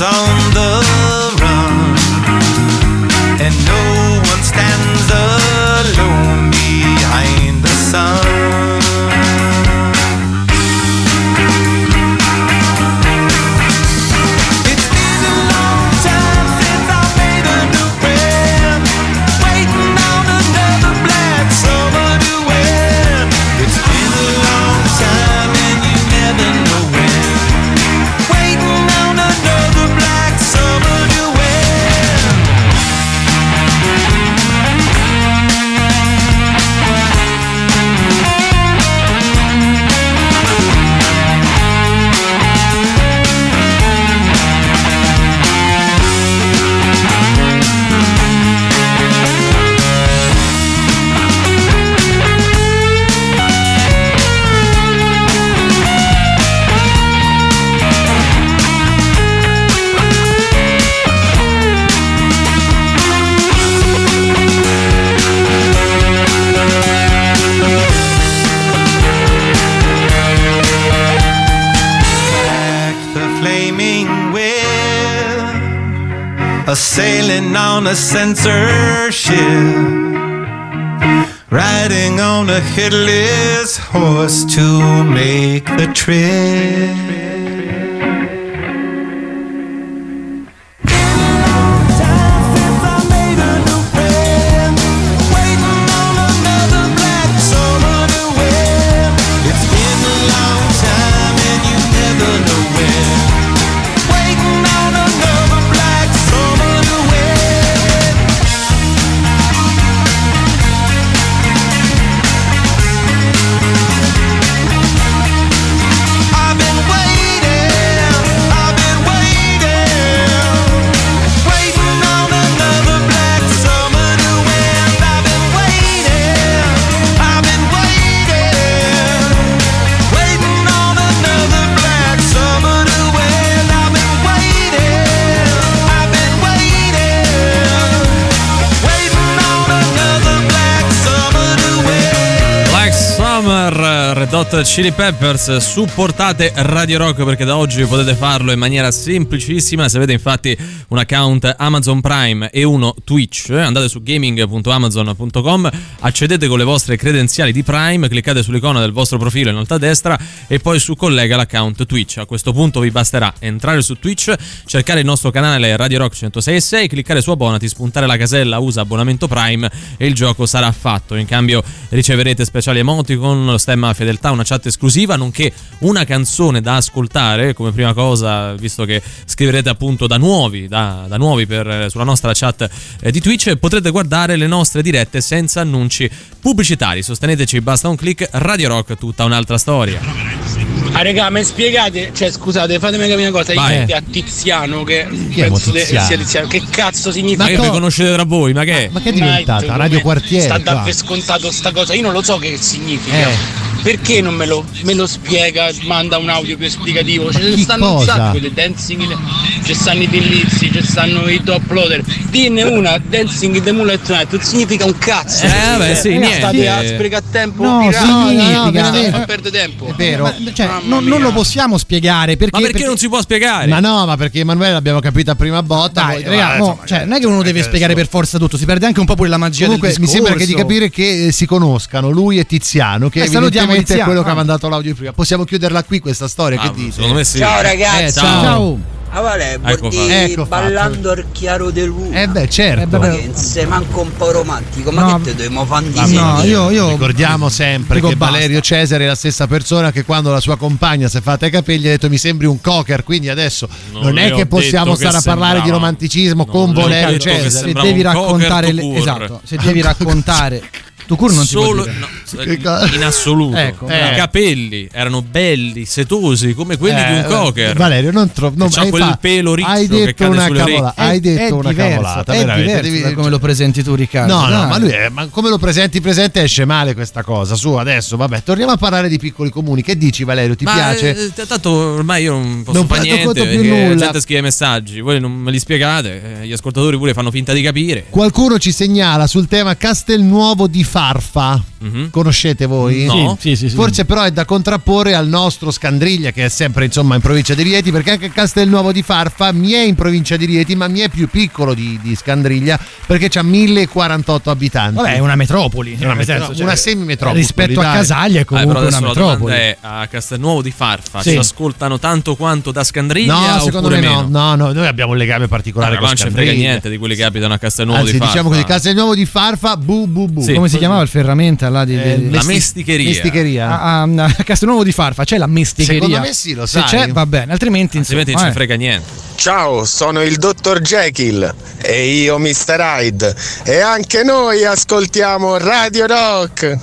On a sailing on a censorship, riding on a headless horse to make the trip. Hot Chili Peppers, supportate Radio Rock perché da oggi potete farlo in maniera semplicissima. Se avete infatti un account Amazon Prime e uno Twitch, andate su gaming.amazon.com, accedete con le vostre credenziali di Prime, cliccate sull'icona del vostro profilo in alto a destra e poi su collega l'account Twitch. A questo punto vi basterà entrare su Twitch, cercare il nostro canale Radio Rock 106.6, cliccare su abbonati, spuntare la casella usa abbonamento Prime e il gioco sarà fatto. In cambio riceverete speciali emoticon, lo stemma fedeltà, una chat esclusiva, nonché una canzone da ascoltare come prima cosa, visto che scriverete appunto da nuovi, da, da nuovi per, sulla nostra chat eh, di Twitch, potrete guardare le nostre dirette senza annunci pubblicitari. Sosteneteci, basta un click, Radio Rock, tutta un'altra storia. Ah regà, mi spiegate, cioè scusate, fatemi capire una cosa, Vai. io a Tiziano che Chi penso che Tiziano? sia Tiziano, che cazzo significa? Ma che vi conoscete tra voi? Ma che? Ma che è diventata? Night, Radio Quartiere, Sta da per scontato sta cosa, io non lo so che significa. Eh. Perché non me lo, me lo spiega, manda un audio più esplicativo? Ce ne Chi stanno un cosa? sacco quelle dancing, ci stanno i tillizi, ci stanno i top loader. Dinne una, dancing the moonlight tonight, non significa un cazzo. Eh, vabbè, sì, Eh, niente. State a sprecare tempo, No, pirati, significa- no, veramente. non perde tempo. È vero. Ma, cioè, non, non lo possiamo spiegare perché. Ma perché non si può spiegare? Ma no, ma perché Emanuele l'abbiamo capito a prima botta. Dai, poi- raga, eh, mo, insomma, cioè, non è che uno deve spiegare per forza tutto, si perde anche un po' pure la magia Comunque del mi sembra che di capire che eh, si conoscano lui e Tiziano, che Eh, salutiamo evidentemente è quello che ha mandato l'audio prima. Possiamo chiuderla qui questa storia, Ah, che dite? secondo me sì. Ciao ragazzi. Eh, ciao. Ah, vale, Ecco Ecco fatto. ballando al chiaro di luna. Eh beh, certo. Ma che non sei manco un po' romantico, ma No. che te dobbiamo fare disegno? no, io- io- Ricordiamo sempre che basta. Valerio Cesare è la stessa persona che quando la sua compagna si è fatta i capelli ha detto mi sembri un cocker, quindi adesso non, Non è che possiamo detto che stare a parlare di sembrava. romanticismo con le ho Valerio Cesare. se devi raccontare le- esatto, se devi raccontare tu cur non si può Solo, dire. no, in assoluto. Ecco, I bravo. capelli erano belli, setosi, come quelli di Eh, un cocker. Valerio, non tro- non- c'ha hai quel fa- pelo riccio hai che detto cade una sulle cavola- hai detto è una diverso, cavolata, è veramente, diverso come lo presenti tu Riccardo. No, no, dai. ma lui è, ma come lo presenti presente esce male questa cosa. Su, adesso, vabbè, torniamo a parlare di piccoli comuni. Che dici, Valerio? Ti Ma, piace? eh, tanto ormai io non posso Non fare niente. conto più perché La nulla. gente scrive messaggi, voi non me li spiegate. eh, Gli ascoltatori pure fanno finta di capire. Qualcuno ci segnala sul tema Castelnuovo di Farfa. Conoscete voi? No. Sì, sì, sì, sì. Forse però è da contrapporre al nostro Scandriglia che è sempre insomma in provincia di Rieti perché anche Castelnuovo di Farfa mi è in provincia di Rieti ma mi è più piccolo di, di Scandriglia perché ha 1048 abitanti. Vabbè, è una metropoli, Una, nel metro- senso, cioè, una semimetropoli. rispetto a dai. Casaglia è però comunque adesso una metropoli. è a Castelnuovo di Farfa Sì. ci ascoltano tanto quanto da Scandriglia No, secondo me no. no, no, noi abbiamo un legame particolare Ah, con non ce ne frega Scandriglia. niente di quelli che abitano a Castelnuovo Anzi, di Farfa. diciamo così, Castelnuovo di Farfa, bu bu bu. Sì. Come si chiamava il ferramenta là di, Eh, di- La mesti- mesticheria. mesticheria. a, a- a Castelnuovo di Farfa c'è la mesticheria. Secondo me sì, lo Se sai. c'è va bene, altrimenti insomma, Altrimenti non ci eh. frega niente. Ciao, sono il dottor Jekyll e io Mr. Hyde e anche noi ascoltiamo Radio Rock.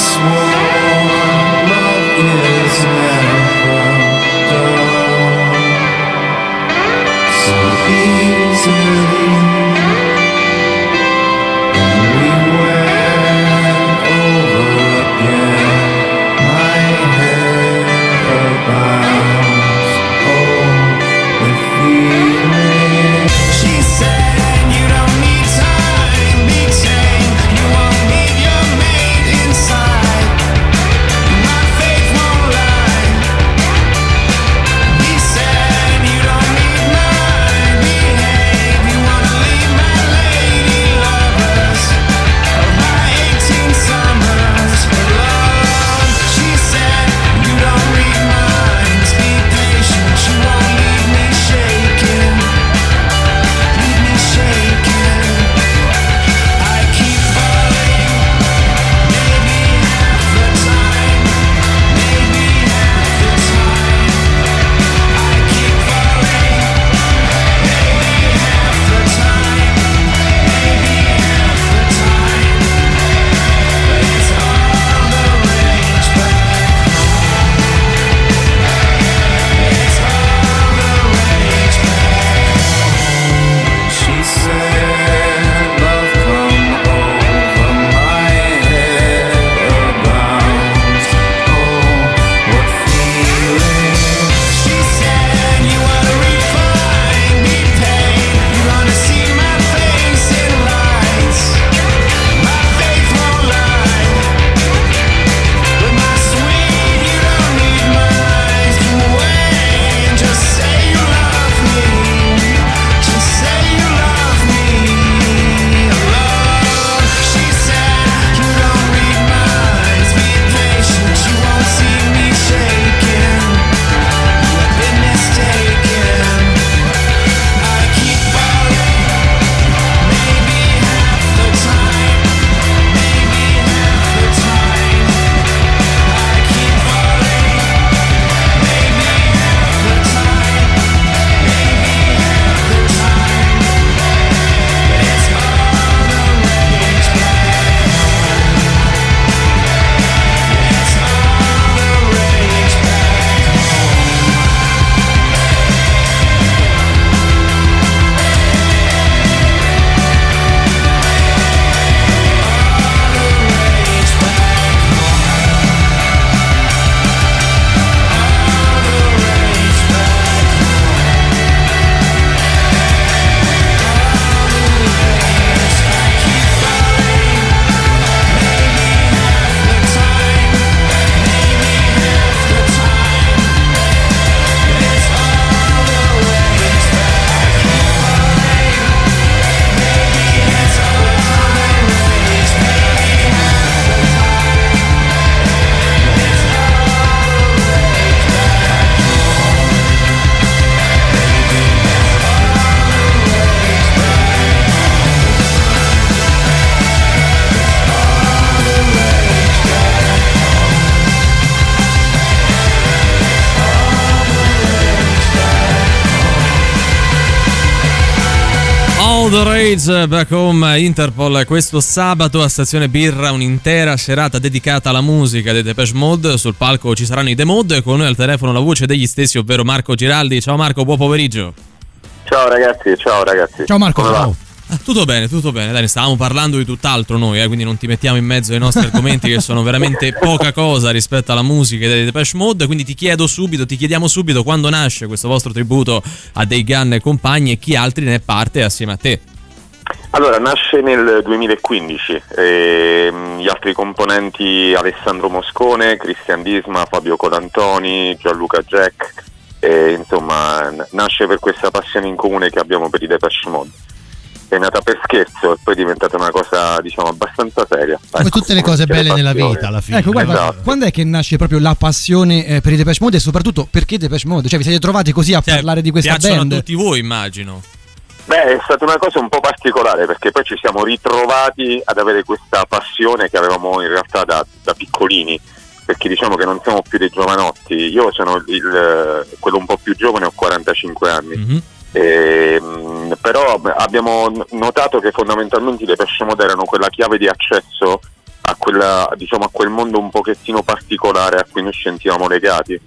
And she swore love is Mode Rage Back Home Interpol questo sabato a Stazione Birra un'intera serata dedicata alla musica dei Depeche Mode sul palco ci saranno i The Mode e con noi al telefono la voce degli stessi ovvero Marco Giraldi ciao Marco buon pomeriggio Ciao ragazzi, ciao ragazzi. Ciao Marco, Come ciao. Ah, tutto bene, tutto bene, dai, stavamo parlando di tutt'altro noi, eh, quindi non ti mettiamo in mezzo ai nostri argomenti che sono veramente poca cosa rispetto alla musica dei Depeche Mode, quindi ti chiedo subito, ti chiediamo subito quando nasce questo vostro tributo a dei Gun e compagni e chi altri ne è parte assieme a te. Allora, nasce nel 2015, ehm, gli altri componenti Alessandro Moscone, Cristian Disma, Fabio Colantoni, Gianluca Jack, e, insomma n- nasce per questa passione in comune che abbiamo per i Depeche Mode. È nata per scherzo e poi è diventata una cosa diciamo abbastanza seria. Come Ecco, tutte le cose belle nella vita alla fine. Ecco, guarda, Esatto. quando è che nasce proprio la passione eh, per i Depeche Mode e soprattutto perché Depeche Mode? Cioè, vi siete trovati così a parlare di questa Piacciono band? a tutti voi, immagino. Beh, è stata una cosa un po' particolare perché poi ci siamo ritrovati ad avere questa passione che avevamo in realtà da, da piccolini, perché diciamo che non siamo più dei giovanotti. Io sono il- quello un po' più giovane, ho 45 anni. Ehm, però ab- abbiamo notato che fondamentalmente i Depeche Mode erano quella chiave di accesso a, quella, diciamo, a quel mondo un pochettino particolare a cui noi ci sentivamo legati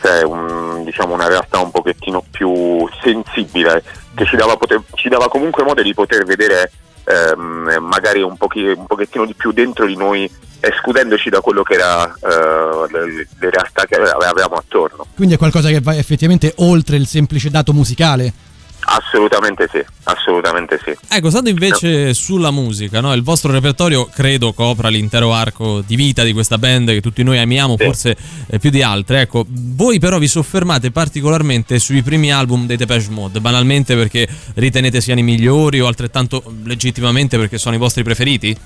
cioè un- diciamo una realtà un pochettino più sensibile che ci dava, poter- ci dava comunque modo di poter vedere ehm, magari un, pochi- un pochettino di più dentro di noi escludendoci da quello che era eh, le, le realtà che ave- avevamo attorno Quindi è qualcosa che va effettivamente oltre il semplice dato musicale. Assolutamente sì assolutamente sì Ecco, stando invece sulla musica, no? il vostro repertorio credo copra l'intero arco di vita di questa band che tutti noi amiamo, forse eh, più di altre. Ecco, voi però vi soffermate particolarmente sui primi album dei Depeche Mode, banalmente perché ritenete siano i migliori o altrettanto legittimamente perché sono i vostri preferiti?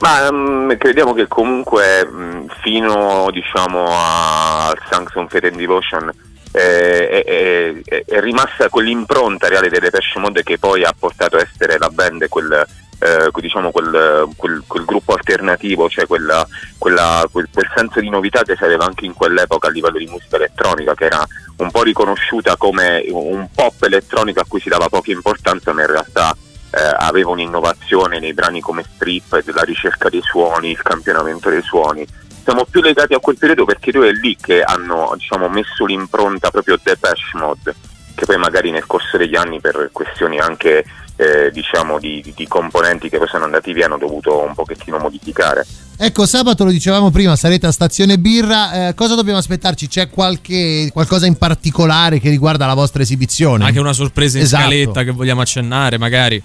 Ma mm, crediamo che comunque mm, fino diciamo a- al Sanction Fate and Devotion eh, è, è- è- rimasta quell'impronta reale dei Depeche Mode che poi ha portato a essere la band quel, eh, diciamo quel, quel- quel gruppo alternativo, cioè quella- quella- quel, senso di novità che si aveva anche in quell'epoca a livello di musica elettronica, che era un po' riconosciuta come un pop elettronico a cui si dava poca importanza, ma in realtà eh, aveva un'innovazione nei brani come Strip, della ricerca dei suoni, il campionamento dei suoni. Siamo più legati a quel periodo perché lui è lì che hanno diciamo, messo l'impronta proprio Depeche Mode, che poi magari nel corso degli anni per questioni anche eh, diciamo di, di- di componenti che poi sono andati via hanno dovuto un pochettino modificare. Ecco, sabato lo dicevamo prima, sarete a Stazione Birra. eh, cosa dobbiamo aspettarci? C'è qualche, qualcosa in particolare che riguarda la vostra esibizione? Anche una sorpresa in Esatto. scaletta che vogliamo accennare, magari.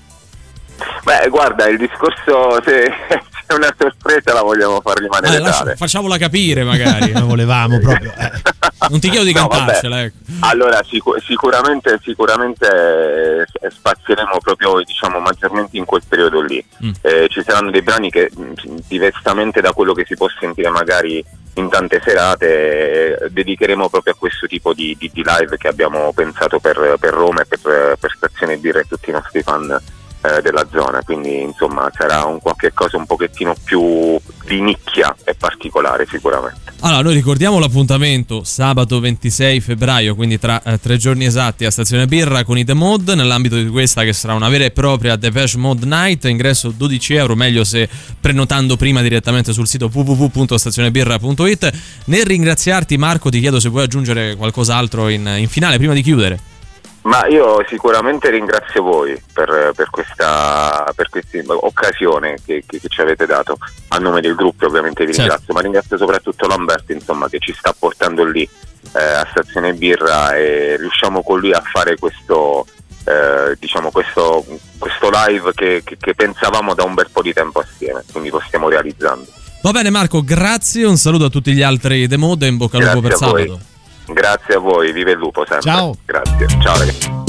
Beh, guarda, il discorso, se c'è una sorpresa la vogliamo far rimanere Ah, lascia- tale. facciamola capire, magari. Lo volevamo proprio. Non ti chiedo di No, cantarcela, ecco. Allora, sicu- sicuramente, sicuramente eh, spazieremo proprio diciamo, maggiormente in quel periodo lì. Mm. Eh, ci saranno dei brani che, mh, diversamente da quello che si può sentire magari in tante serate, eh, dedicheremo proprio a questo tipo di, di- di live che abbiamo pensato per, per Roma e per, per Stazione Birra e tutti i nostri fan eh, della zona. Quindi, insomma, sarà un qualche cosa un pochettino più di nicchia e particolare sicuramente. Allora, noi ricordiamo l'appuntamento sabato 26 febbraio, quindi tra eh, tre giorni esatti a Stazione Birra con i The Mod, nell'ambito di questa che sarà una vera e propria Depeche Mode Night, ingresso 12 euro, meglio se prenotando prima direttamente sul sito www.stazionebirra.it. Nel ringraziarti Marco ti chiedo se vuoi aggiungere qualcos'altro in, in finale prima di chiudere. Ma io sicuramente ringrazio voi per, per questa per questa occasione che, che- che ci avete dato. A nome del gruppo ovviamente vi Certo. ringrazio, ma ringrazio soprattutto Lamberto insomma, che ci sta portando lì eh, a Stazione Birra e riusciamo con lui a fare questo, eh, diciamo questo, questo live che, che- pensavamo da un bel po' di tempo assieme, quindi lo stiamo realizzando. Va bene Marco, grazie, un saluto a tutti gli altri The Mod e in bocca al lupo per a voi. Grazie a voi, vive il lupo sempre. Ciao. Grazie, ciao ragazzi.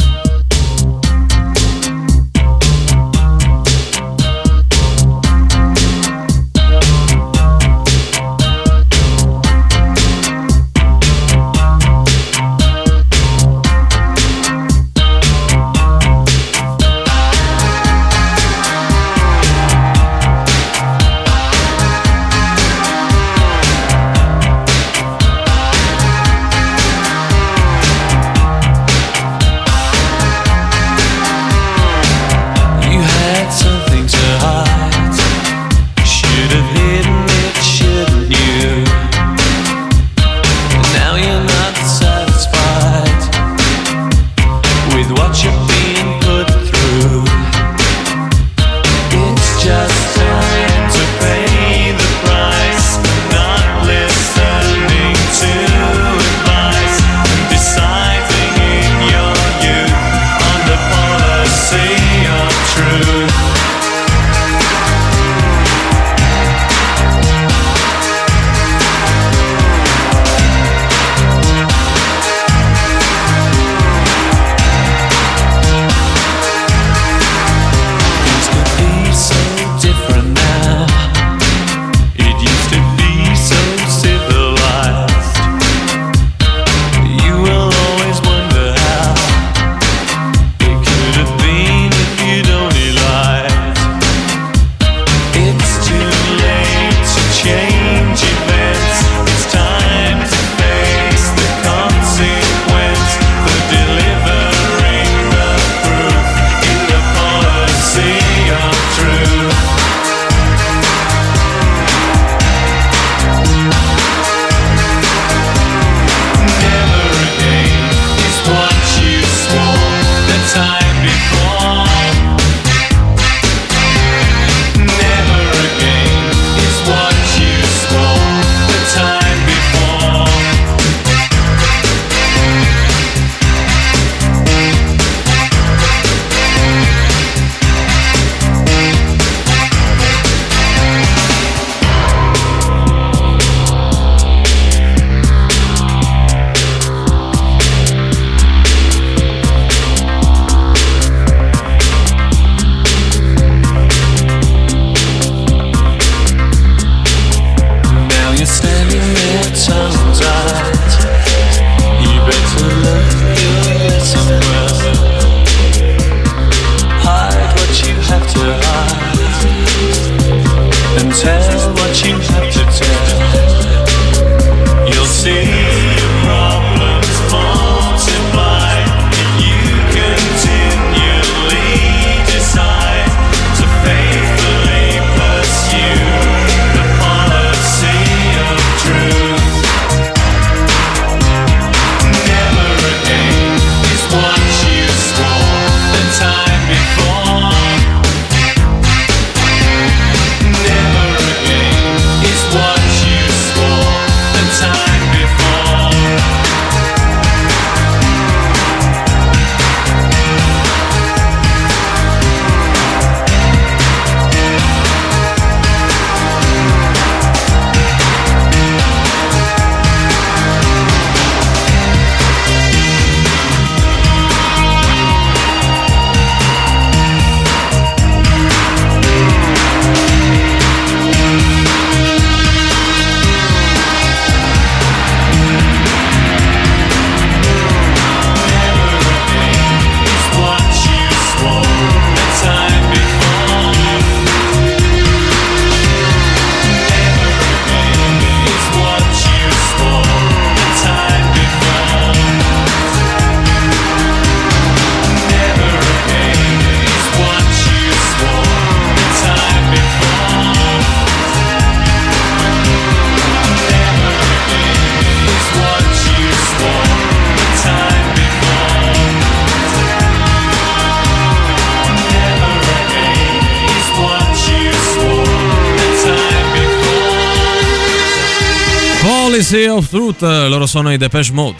Sea of Truth, loro sono i Depeche Mode.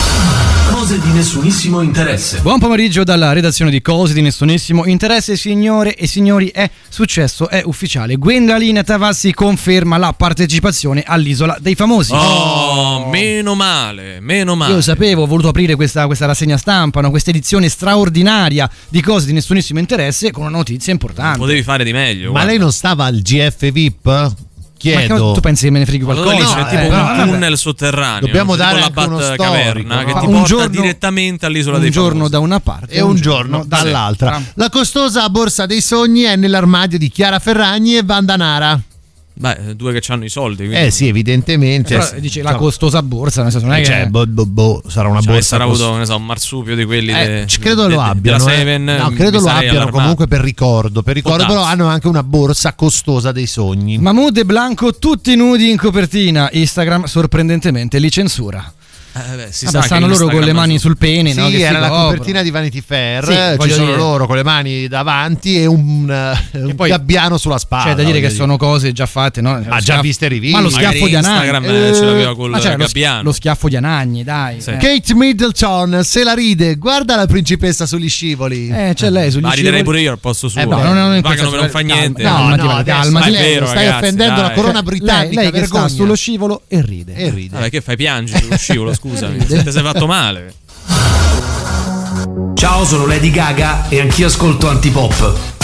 Cose di nessunissimo interesse. Buon pomeriggio dalla redazione di Cose di Nessunissimo Interesse, signore e signori. È successo, è ufficiale. Gwendalina Tavassi conferma la partecipazione all'Isola dei Famosi. Oh, meno male, meno male. Io sapevo, ho voluto aprire questa, questa rassegna stampa, no? questa edizione straordinaria di Cose di Nessunissimo Interesse con una notizia importante. Potevi fare di meglio. Ma guarda. lei non stava al GF VIP? Ma che- Chiedo. tu pensi che me ne freghi Allora qualcosa? lì c'è No, tipo eh, un vabbè. tunnel sotterraneo. Dobbiamo dare la anche uno Bat storico, caverna che no? ti Un porta giorno- direttamente all'isola un dei giorno famosi. da una parte e un giorno dall'altra. La costosa borsa dei sogni è nell'armadio di Chiara Ferragni e Vanda Nara. Beh, due che hanno i soldi. quindi- Eh sì, evidentemente. Però, dice la costosa borsa, nel senso non è che Cioè, boh, boh, boh, sarà una Cioè, borsa. sarà cos- avuto, ne so, un marsupio di quelli. Eh, de- ci credo de- lo de- abbiano. Eh. No, mi credo lo abbiano allarmato. comunque per ricordo. Per ricordo, però hanno anche una borsa costosa dei sogni. Mahmood e Blanco tutti nudi in copertina. Instagram sorprendentemente li censura. Eh, beh, si che stanno loro con le mani sul pene, Sì, no? Che si era la coprono. copertina di Vanity Fair. Sì, ci sono dire- loro con le mani davanti e un, eh, un poi- gabbiano sulla spalla. C'è da dire che voglio sono cose già fatte, no? Ah, già viste e riviste. Ma lo Magari schiaffo di Anagni. Instagram, eh, ce l'aveva col ma lo, gabbiano. lo schiaffo di Anagni, dai. Sì. eh. Kate Middleton se la ride, guarda la principessa sugli scivoli. Eh, c'è lei sugli Ma riderei scivoli. pure io al posto suo. Eh, ma non- non in Pagano quel per non fa niente. No, calmati, no, vero, stai offendendo la corona britannica. lei che sta vergogna. sullo scivolo e ride. E ride. Vabbè, che fai? Piangi sullo scivolo, scusami. Ti sei fatto male. Ciao, sono Lady Gaga e anch'io ascolto Antipop.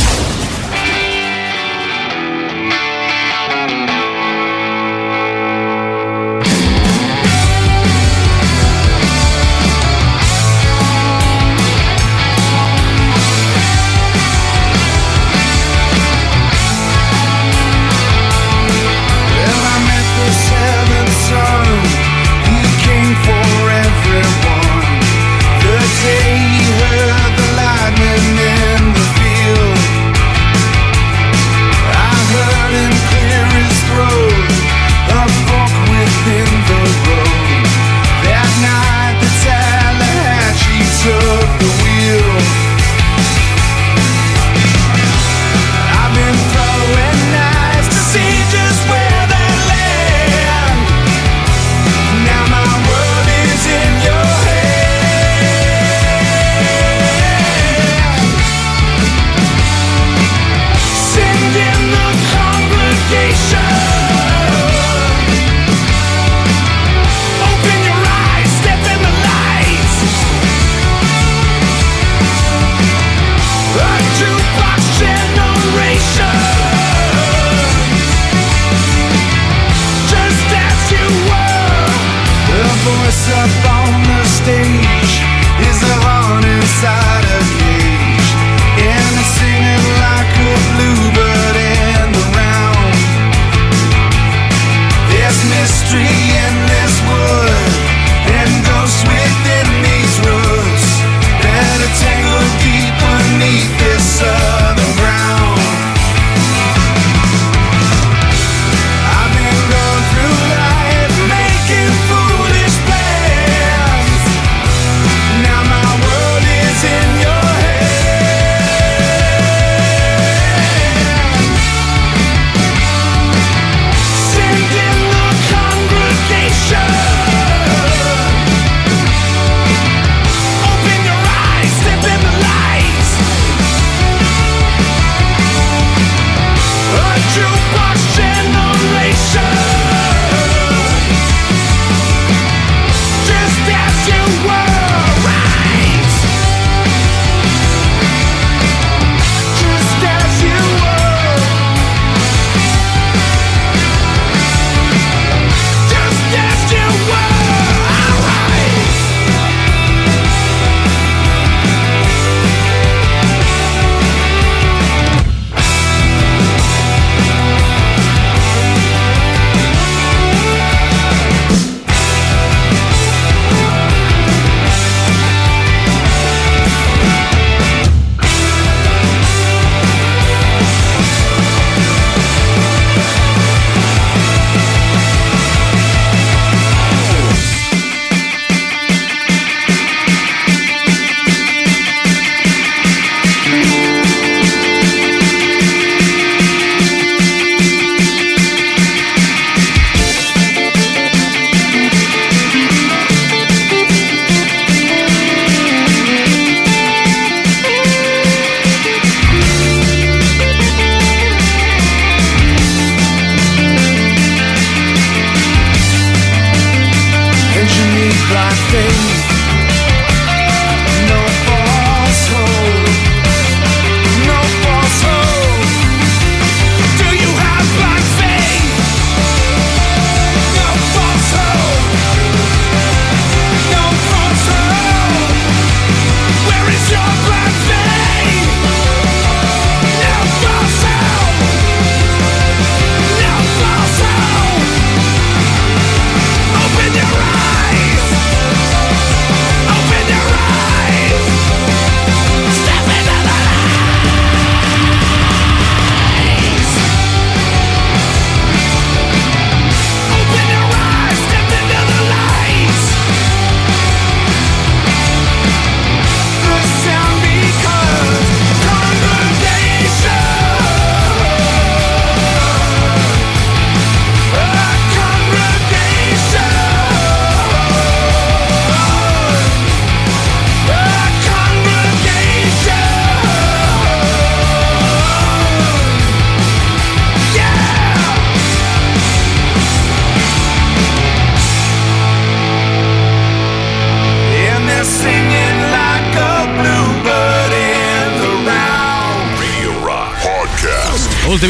Like things.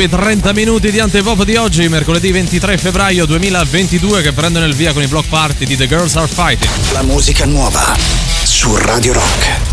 Ultimi 30 minuti di antepop di oggi, mercoledì 23 febbraio 2022, che prendono il via con i block party di The Girls Are Fighting. La musica nuova su Radio Rock.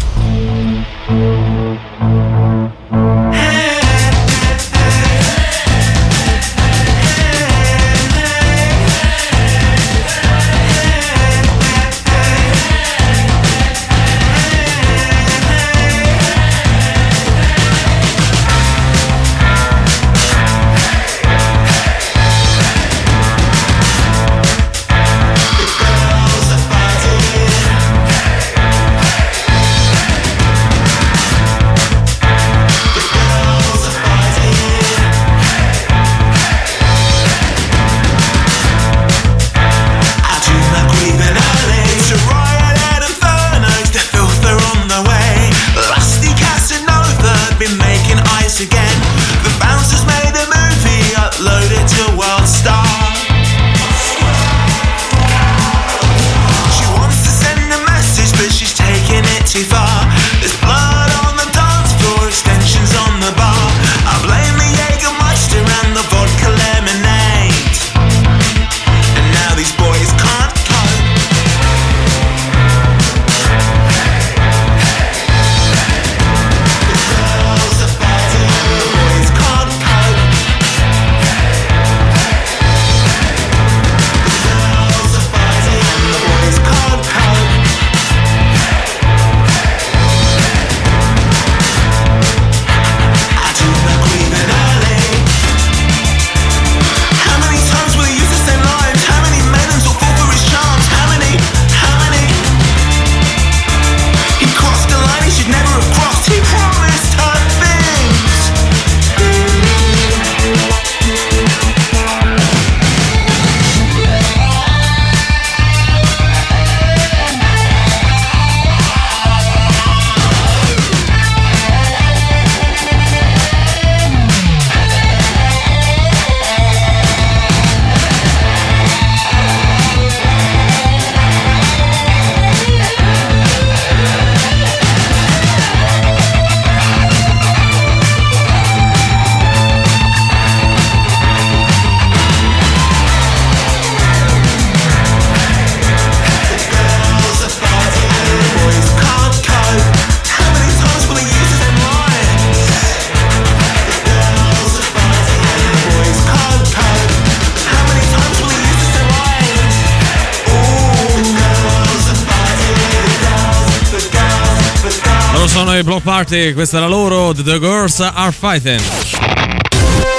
Block party, questa è la loro, The Girls Are Fighting.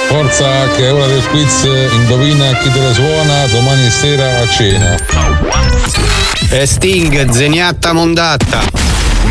Forza che è ora del quiz, indovina chi te la suona domani sera a cena. E Sting, zeniatta mondatta.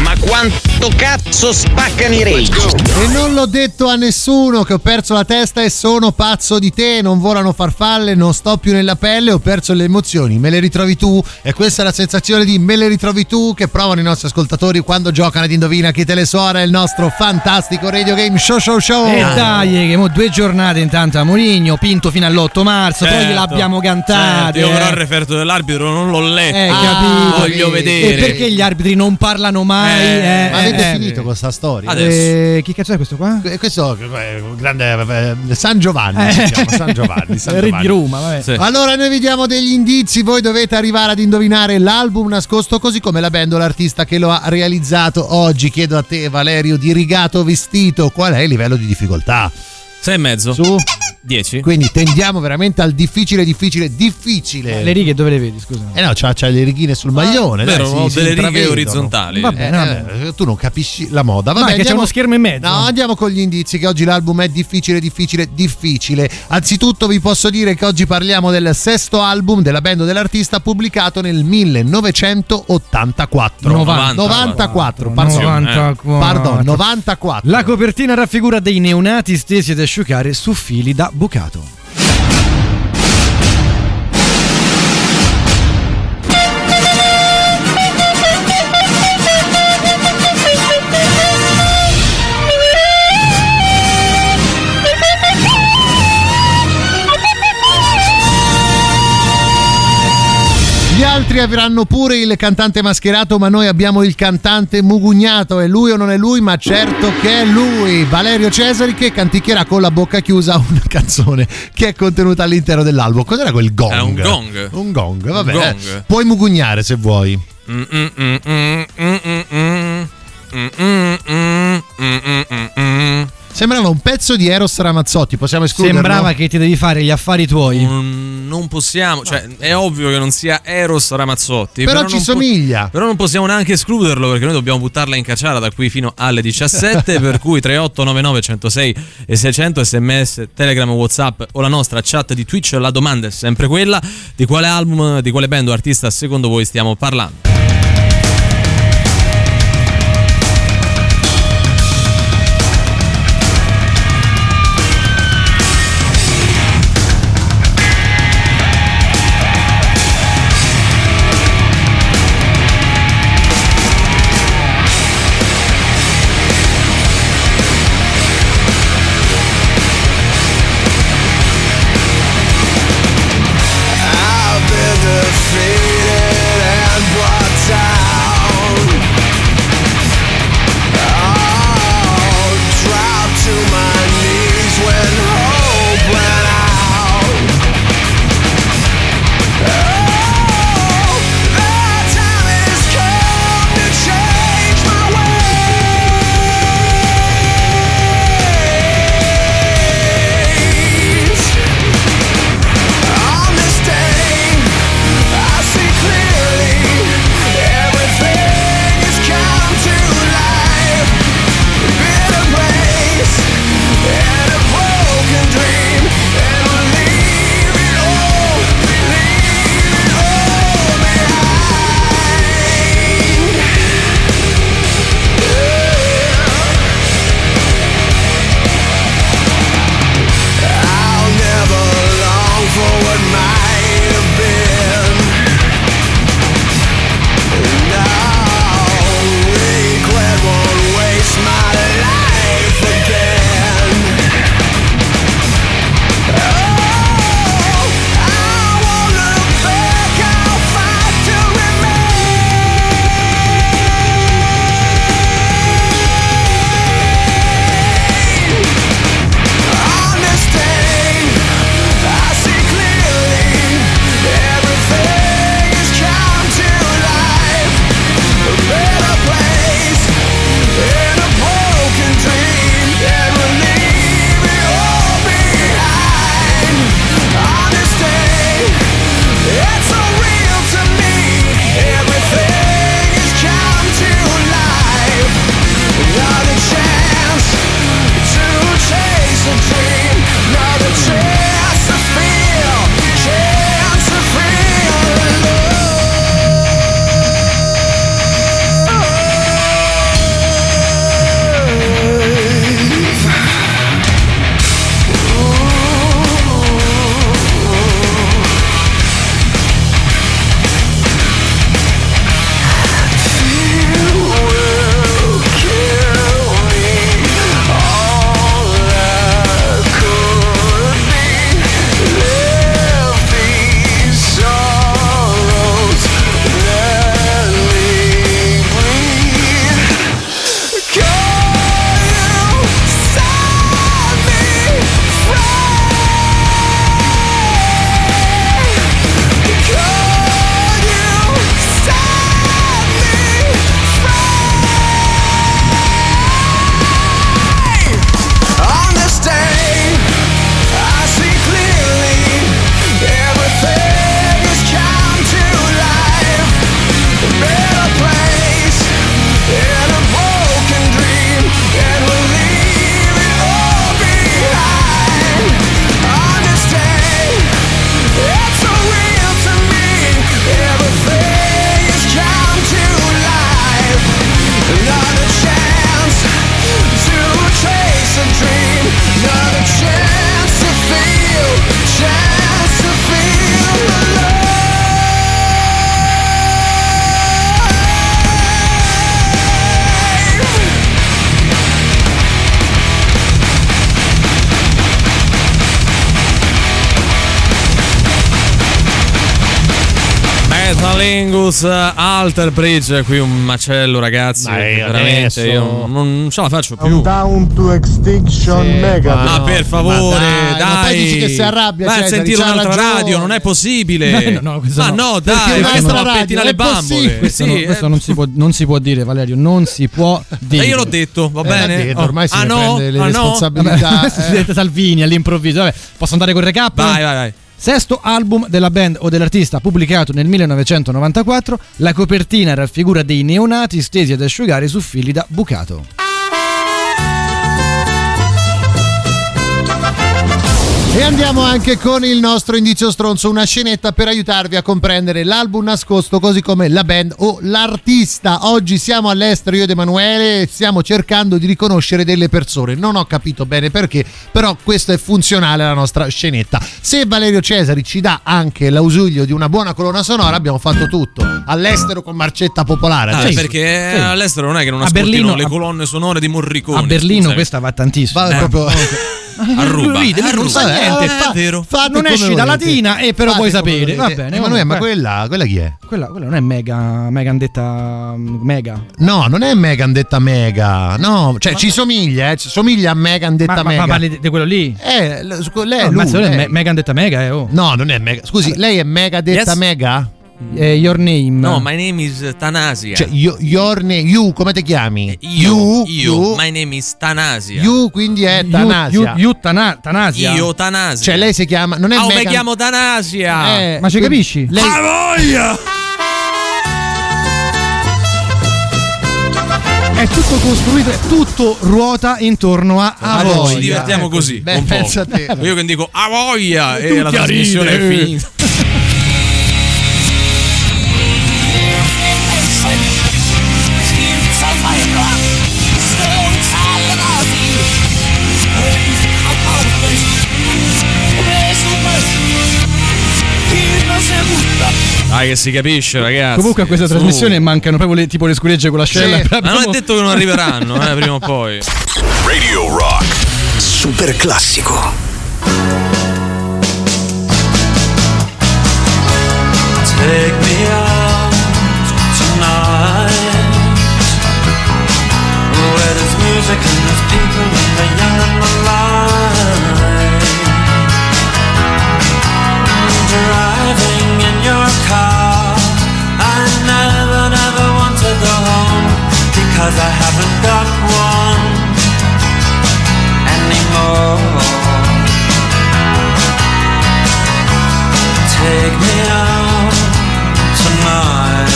Ma quanto cazzo spaccano i rage? E non l'ho detto a nessuno che ho perso la testa e sono pazzo di te, non volano farfalle, non sto più nella pelle, ho perso le emozioni, me le ritrovi tu? E questa è la sensazione di me le ritrovi tu che provano i nostri ascoltatori quando giocano ad Indovina chi te le suona, il nostro fantastico radio game show show show. E dai, che mo due giornate intanto a Moligno, Pinto fino all'8 marzo, poi Certo, gliel'abbiamo cantate. certo, io però il eh. referto dell'arbitro non l'ho letto. Eh, Ah, capito. Voglio E vedere. perché gli arbitri non parlano mai? Eh, eh, Ma avete eh, finito questa storia? Eh, chi cazzo è questo qua? Eh, Questo è un grande eh, San Giovanni si Eh. chiama, San Giovanni, San Re di Giovanni. Roma, vabbè. Sì. Allora noi vi diamo degli indizi, voi dovete arrivare ad indovinare l'album nascosto così come la band o l'artista che lo ha realizzato oggi. Chiedo a te Valerio di Rigato Vestito qual è il livello di difficoltà. Sei e mezzo. Su 10. Quindi tendiamo veramente al difficile, difficile, difficile. Le righe dove le vedi, scusa? Eh no, c'ha, c'ha le righine sul maglione. dai, vero, si- ho si delle righe orizzontali. Va bene, va bene. Eh, tu non capisci la moda. Vabbè, è che c'è andiamo- uno schermo in mezzo. No, andiamo con gli indizi che oggi l'album è difficile, difficile, difficile. Anzitutto vi posso dire che oggi parliamo del sesto album della band dell'artista pubblicato nel 1984. 90. 94, pardon. 94. Pardon, 94. La copertina raffigura dei neonati stesi ad asciugare su fili da bucato. Altri avranno pure il cantante mascherato, ma noi abbiamo il cantante mugugnato. È lui o non è lui? Ma certo che è lui, Valerio Cesari, che canticchierà con la bocca chiusa una canzone che è contenuta all'interno dell'album. Cos'era quel gong? È un gong. Un gong, vabbè. Gong. eh, Puoi mugugnare se vuoi. Mm, Sembrava un pezzo di Eros Ramazzotti, possiamo escluderlo? Sembrava che ti devi fare gli affari tuoi. Mm, non possiamo, cioè è ovvio che non sia Eros Ramazzotti. Però ci non po- somiglia. però non possiamo neanche escluderlo perché noi dobbiamo buttarla in cacciara da qui fino alle 17. per cui 3899 106 e 600 sms, telegram, whatsapp o la nostra chat di Twitch. La domanda è sempre quella: di quale album, di quale band o artista secondo voi stiamo parlando? Alter Bridge, qui un macello ragazzi, Dai, veramente adesso. io non ce la faccio più. Down to Extinction Sì, Mega. Ma no, per favore, ma dai, dai. ma poi dici che si arrabbia, Vai a Cesari, sentire un'altra ragione. radio, non è possibile. No, no, questo ma no. no, dai, non radio, pettina le bambole. possibile. Questo, Sì, no- eh. questo non, si può, non si può dire, Valerio. Non si può dire. E io l'ho detto, va Eh, bene? ha detto, Oh. ormai si ah, no? prende le Ah, no? responsabilità. Vabbè, Presidente Salvini all'improvviso. Vabbè, posso andare con il recap? Vai, vai, vai. Sesto album della band o dell'artista pubblicato nel 1994, la copertina raffigura dei neonati stesi ad asciugare su fili da bucato. E andiamo anche con il nostro indizio stronzo, una scenetta per aiutarvi a comprendere l'album nascosto, così come la band o l'artista. Oggi siamo all'estero io ed Emanuele e stiamo cercando di riconoscere delle persone. Non ho capito bene perché, però questo è funzionale alla nostra scenetta. Se Valerio Cesari ci dà anche l'ausilio di una buona colonna sonora, abbiamo fatto tutto. All'estero con Marcetta Popolare. Ah, Sì. perché sì. all'estero non è che non A ascoltino Berlino- le colonne sonore di Morricone. A Berlino scusami. questa va tantissimo. Va Eh, proprio... a ruba, Ride, lui non sa niente. Eh, fa- è vero. Fate non esci da volete. latina e però come sapere. Va bene. Emanuele, ma quella, quella chi è? Quella, quella non è mega, mega detta mega. No, non è Megan detta Mega. No, cioè ci somiglia, eh, ci somiglia a Megan detta Ma, ma, Mega. ma parli di, quello lì? Eh, lei, No, lui, lei è lei. me- Megan detta mega, eh, oh. No, non è Mega. Scusi, lei è Mega detta Yes. Mega? Eh, your name. No, my name is Tanasia. Cioè, you, your name, you, come ti chiami? io, you, io, you, my name is Tanasia. you, quindi è You- Tanasia. you- you Tana- Tanasia. Io Tanasia. Cioè, lei si chiama. Non è Oh, mi Megan. chiamo Tanasia. Eh, Ma ci capisci? Lei, A voglia! È tutto costruito, tutto ruota intorno a Allora, Avoya. ci divertiamo Ecco, così. beh, un po'. pensa te. Io che dico a voglia e la a trasmissione è finita. Dai che si capisce ragazzi. Comunque a questa Su. trasmissione mancano proprio le, tipo le scuregge con l'ascella. Sì. Ma non è detto che non arriveranno, eh, prima o poi. Radio Rock. Super classico. Take me out tonight Where there's music and there's people and the Because I haven't got one anymore. Take me out tonight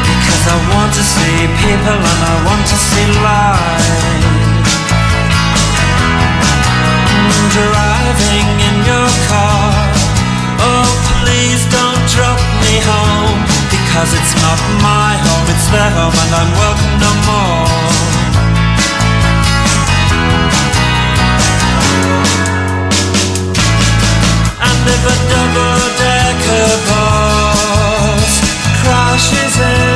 Because I want to see people and I want to see light Driving in your car. Oh please don't drop me home Because it's not my home, it's their home and I'm welcome no more And if a double-decker bus crashes into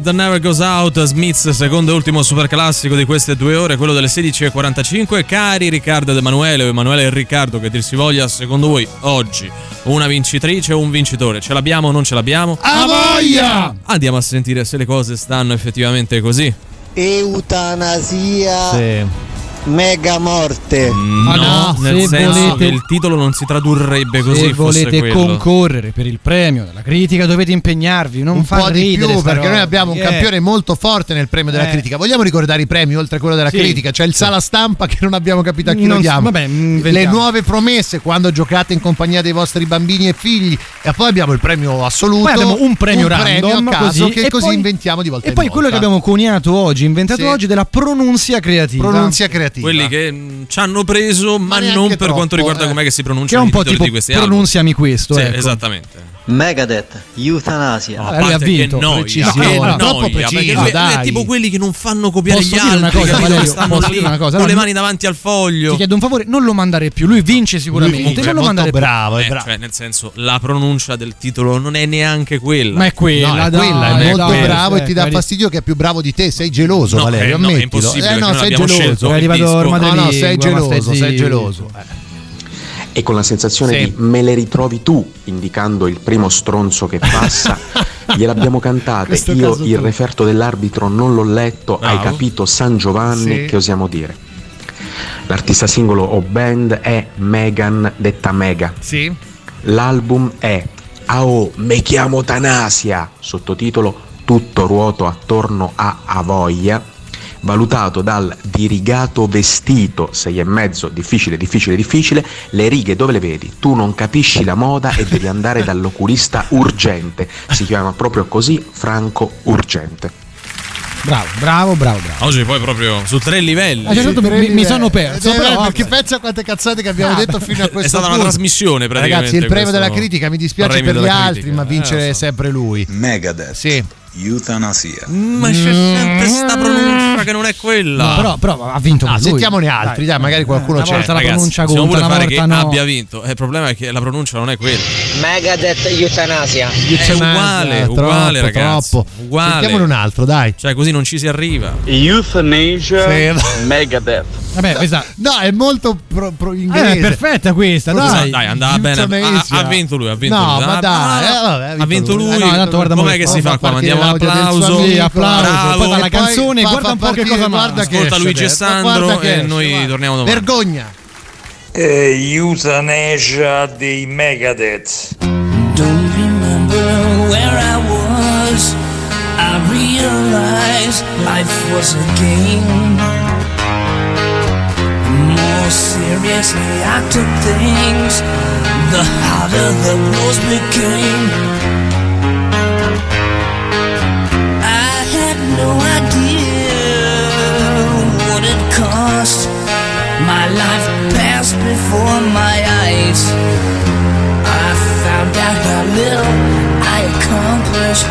light that never goes out, Smiths, secondo e ultimo super classico di queste due ore, quello delle 16.45. Cari Riccardo ed Emanuele, o Emanuele e Riccardo, che dir si voglia, secondo voi oggi una vincitrice o un vincitore? Ce l'abbiamo o non ce l'abbiamo? A voglia! Andiamo a sentire se le cose stanno effettivamente così. Eutanasia. Sì. Mega morte. No, no, nel se senso volete- che il titolo non si tradurrebbe così Se fosse volete quello. concorrere per il premio della critica dovete impegnarvi, non un far po' di ridere più perché noi abbiamo un Eh. campione molto forte nel premio della Eh. critica. Vogliamo ricordare i premi oltre a quello della Sì. critica? C'è il sala stampa che non abbiamo capito a chi Non lo diamo. vabbè, Le inventiamo. nuove promesse quando giocate in compagnia dei vostri bambini e figli. E poi abbiamo il premio assoluto. Poi abbiamo un premio un premio random a caso così, che e così poi- inventiamo di volta E in poi quello che volta. abbiamo coniato oggi, inventato Sì. oggi, della pronunzia creativa. Pronunzia creativa. Quelli che mh, ci hanno preso, ma, neanche non per troppo, quanto riguarda eh. com'è che si Che è pronunciano un i po' titoli tipo di questi album. pronunziami questo. Sì, ecco. esattamente. Megadeth, Eutanasia. No, a lui ha parte che vinto. noia, Precisione, che allora, noia, troppo preciso, lui, lui è tipo quelli che non fanno copiare Posso gli dire altri, una cosa? Valerio? stanno Posso lì dire una cosa? con le no- mani davanti al foglio. Ti chiedo un favore, non lo mandare più. Lui vince sicuramente. comunque non è lo mandare più. bravo, è Eh, bravo. cioè, nel senso, la pronuncia del titolo non è neanche quella. Ma è quella, No, è dai, quella, è molto dai, bravo eh, e ti dà fastidio che è più bravo di te. Sei geloso, No, Valerio. eh, no, è ammettilo. impossibile, Eh, no, noi sei geloso. È arrivato il ormai No, no, sei geloso, sei geloso. E con la sensazione Sì. di me le ritrovi tu indicando il primo stronzo che passa, gliel'abbiamo cantate. Questo Io il tu. referto dell'arbitro non l'ho letto, hai Bravo. capito San Giovanni, Sì. che osiamo dire? L'artista singolo o band è Megan, detta Mega. Sì. L'album è AO, me chiamo Tanasia, sottotitolo Tutto ruoto attorno a Avoia, valutato dal dirigato vestito, sei e mezzo, difficile, difficile, difficile, le righe dove le vedi? Tu non capisci la moda e devi andare dall'oculista urgente, si chiama proprio così, Franco Urgente. Bravo, bravo, bravo, bravo. Oggi poi proprio su tre livelli. A un certo punto mi, mi sono perso. Eh, però, perché vabbè. pensa a quante cazzate che abbiamo detto fino a questo È stata una punto. trasmissione praticamente. Ragazzi, il premio della critica mi dispiace per gli della altri, critica. ma vincere Eh, è so. sempre lui. Megadeth. Sì. Eutanasia. Ma c'è sempre sta pronuncia che non è quella. Però, però ha vinto Ah, lui. sentiamone altri, dai, magari qualcuno una c'è. volta la Ragazzi, pronuncia conta, vuole una fare volta che no. abbia vinto, eh, il problema è che la pronuncia non è quella. Megadeth, Eutanasia. È uguale, Eh, troppo, uguale, ragazzi. troppo. Uguale. Sentiamone un altro, dai. Cioè, così non ci si arriva. Euthanasia, Sì. Megadeth. Vabbè, questa No, è molto pro, pro eh, inglese. è perfetta questa, Proprio- dai. Dai, andava bene. Ha, ha vinto lui, ha vinto No, lui. ma Ah, dai, ah, eh, vabbè, ha vinto lui. Eh, no, tanto guarda Com'è che si fa qua? Mandiamo un l'audio del suo applauso. Sì, applauso. Bravo. Poi fa la canzone, fa- guarda fa un po' che cosa guarda manca. che Ascolta Luigi e Sandro e noi torniamo domani. Vergogna. Eutanasia dei Megadeth. Don't remember where I was. I realized life was a game. Seriously I took things, the harder the blows became. I had no idea what it cost. My life passed before my eyes. I found out how little I accomplished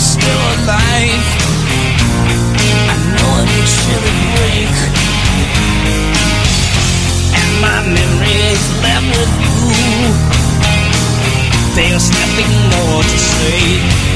still alive, I know it would surely break. And my memories left with you. There's nothing more to say.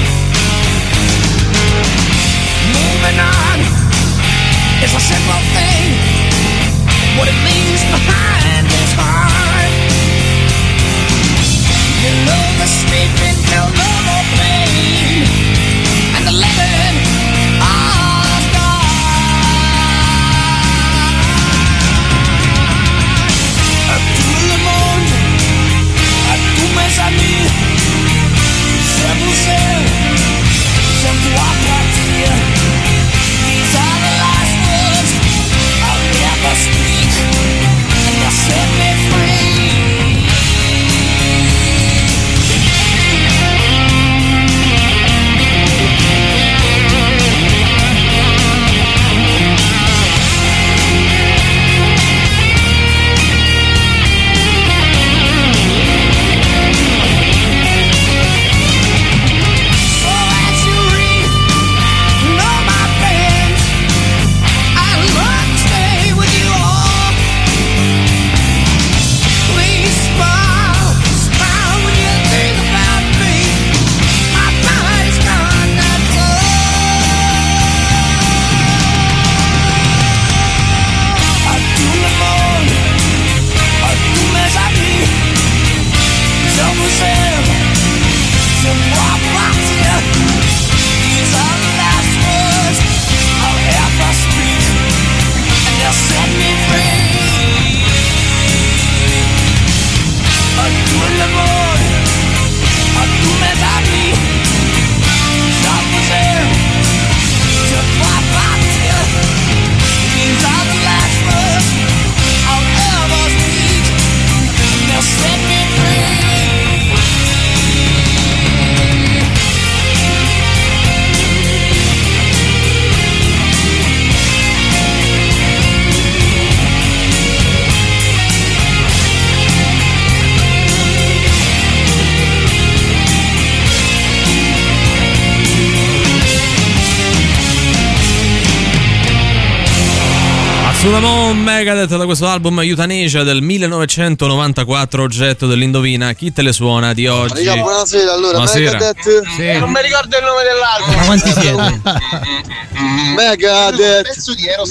Questo album Euthanasia del 1994, oggetto dell'Indovina. Chi te le suona di oggi? Raga, buonasera, allora Buonasera. Megadeth Non mi ricordo il nome dell'album. Ma quanti siete? Megadeth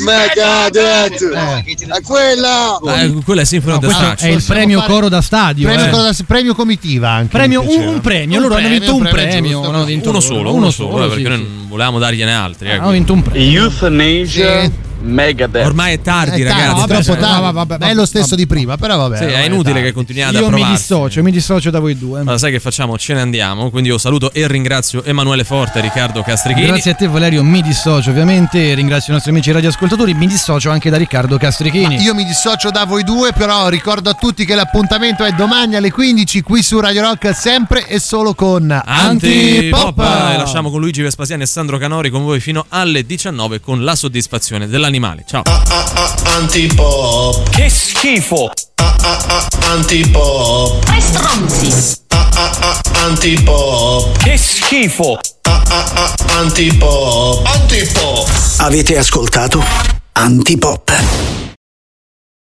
Megadeth È quella Eh, quella è Symphony of the Questo è Destruction. il premio coro da stadio. Premio, eh. cosa da- premio comitiva anche. Premio- mi un, un premio, loro hanno vinto un premio. hanno vinto Uno solo, uno solo, eh, perché noi non volevamo dargliene altri. eh, Hanno vinto un premio. Euthanasia Megadeth. Ormai è tardi, È tardi, ragazzi. troppo Cioè, tardi. no, vabbè, è lo stesso di prima, però vabbè. Sì, è inutile tardi. che continuiate a Io mi dissocio, mi dissocio da voi due. Allora, sai che facciamo? Ce ne andiamo. Quindi io saluto e ringrazio Emanuele Forte e Riccardo Castrichini. Grazie a te Valerio, mi dissocio ovviamente, ringrazio i nostri amici radioascoltatori, mi dissocio anche da Riccardo Castrichini. Ma io mi dissocio da voi due, però ricordo a tutti che l'appuntamento è domani alle 15 qui su Radio Rock, sempre e solo con Antipop e lasciamo con Luigi Vespasiani e Sandro Canori con voi fino alle 19 con la soddisfazione dell'animale. Ciao. Antipop. Che schifo. Antipop. Tre stronzi. Antipop. Che schifo. Antipop. Antipop. Avete ascoltato Antipop.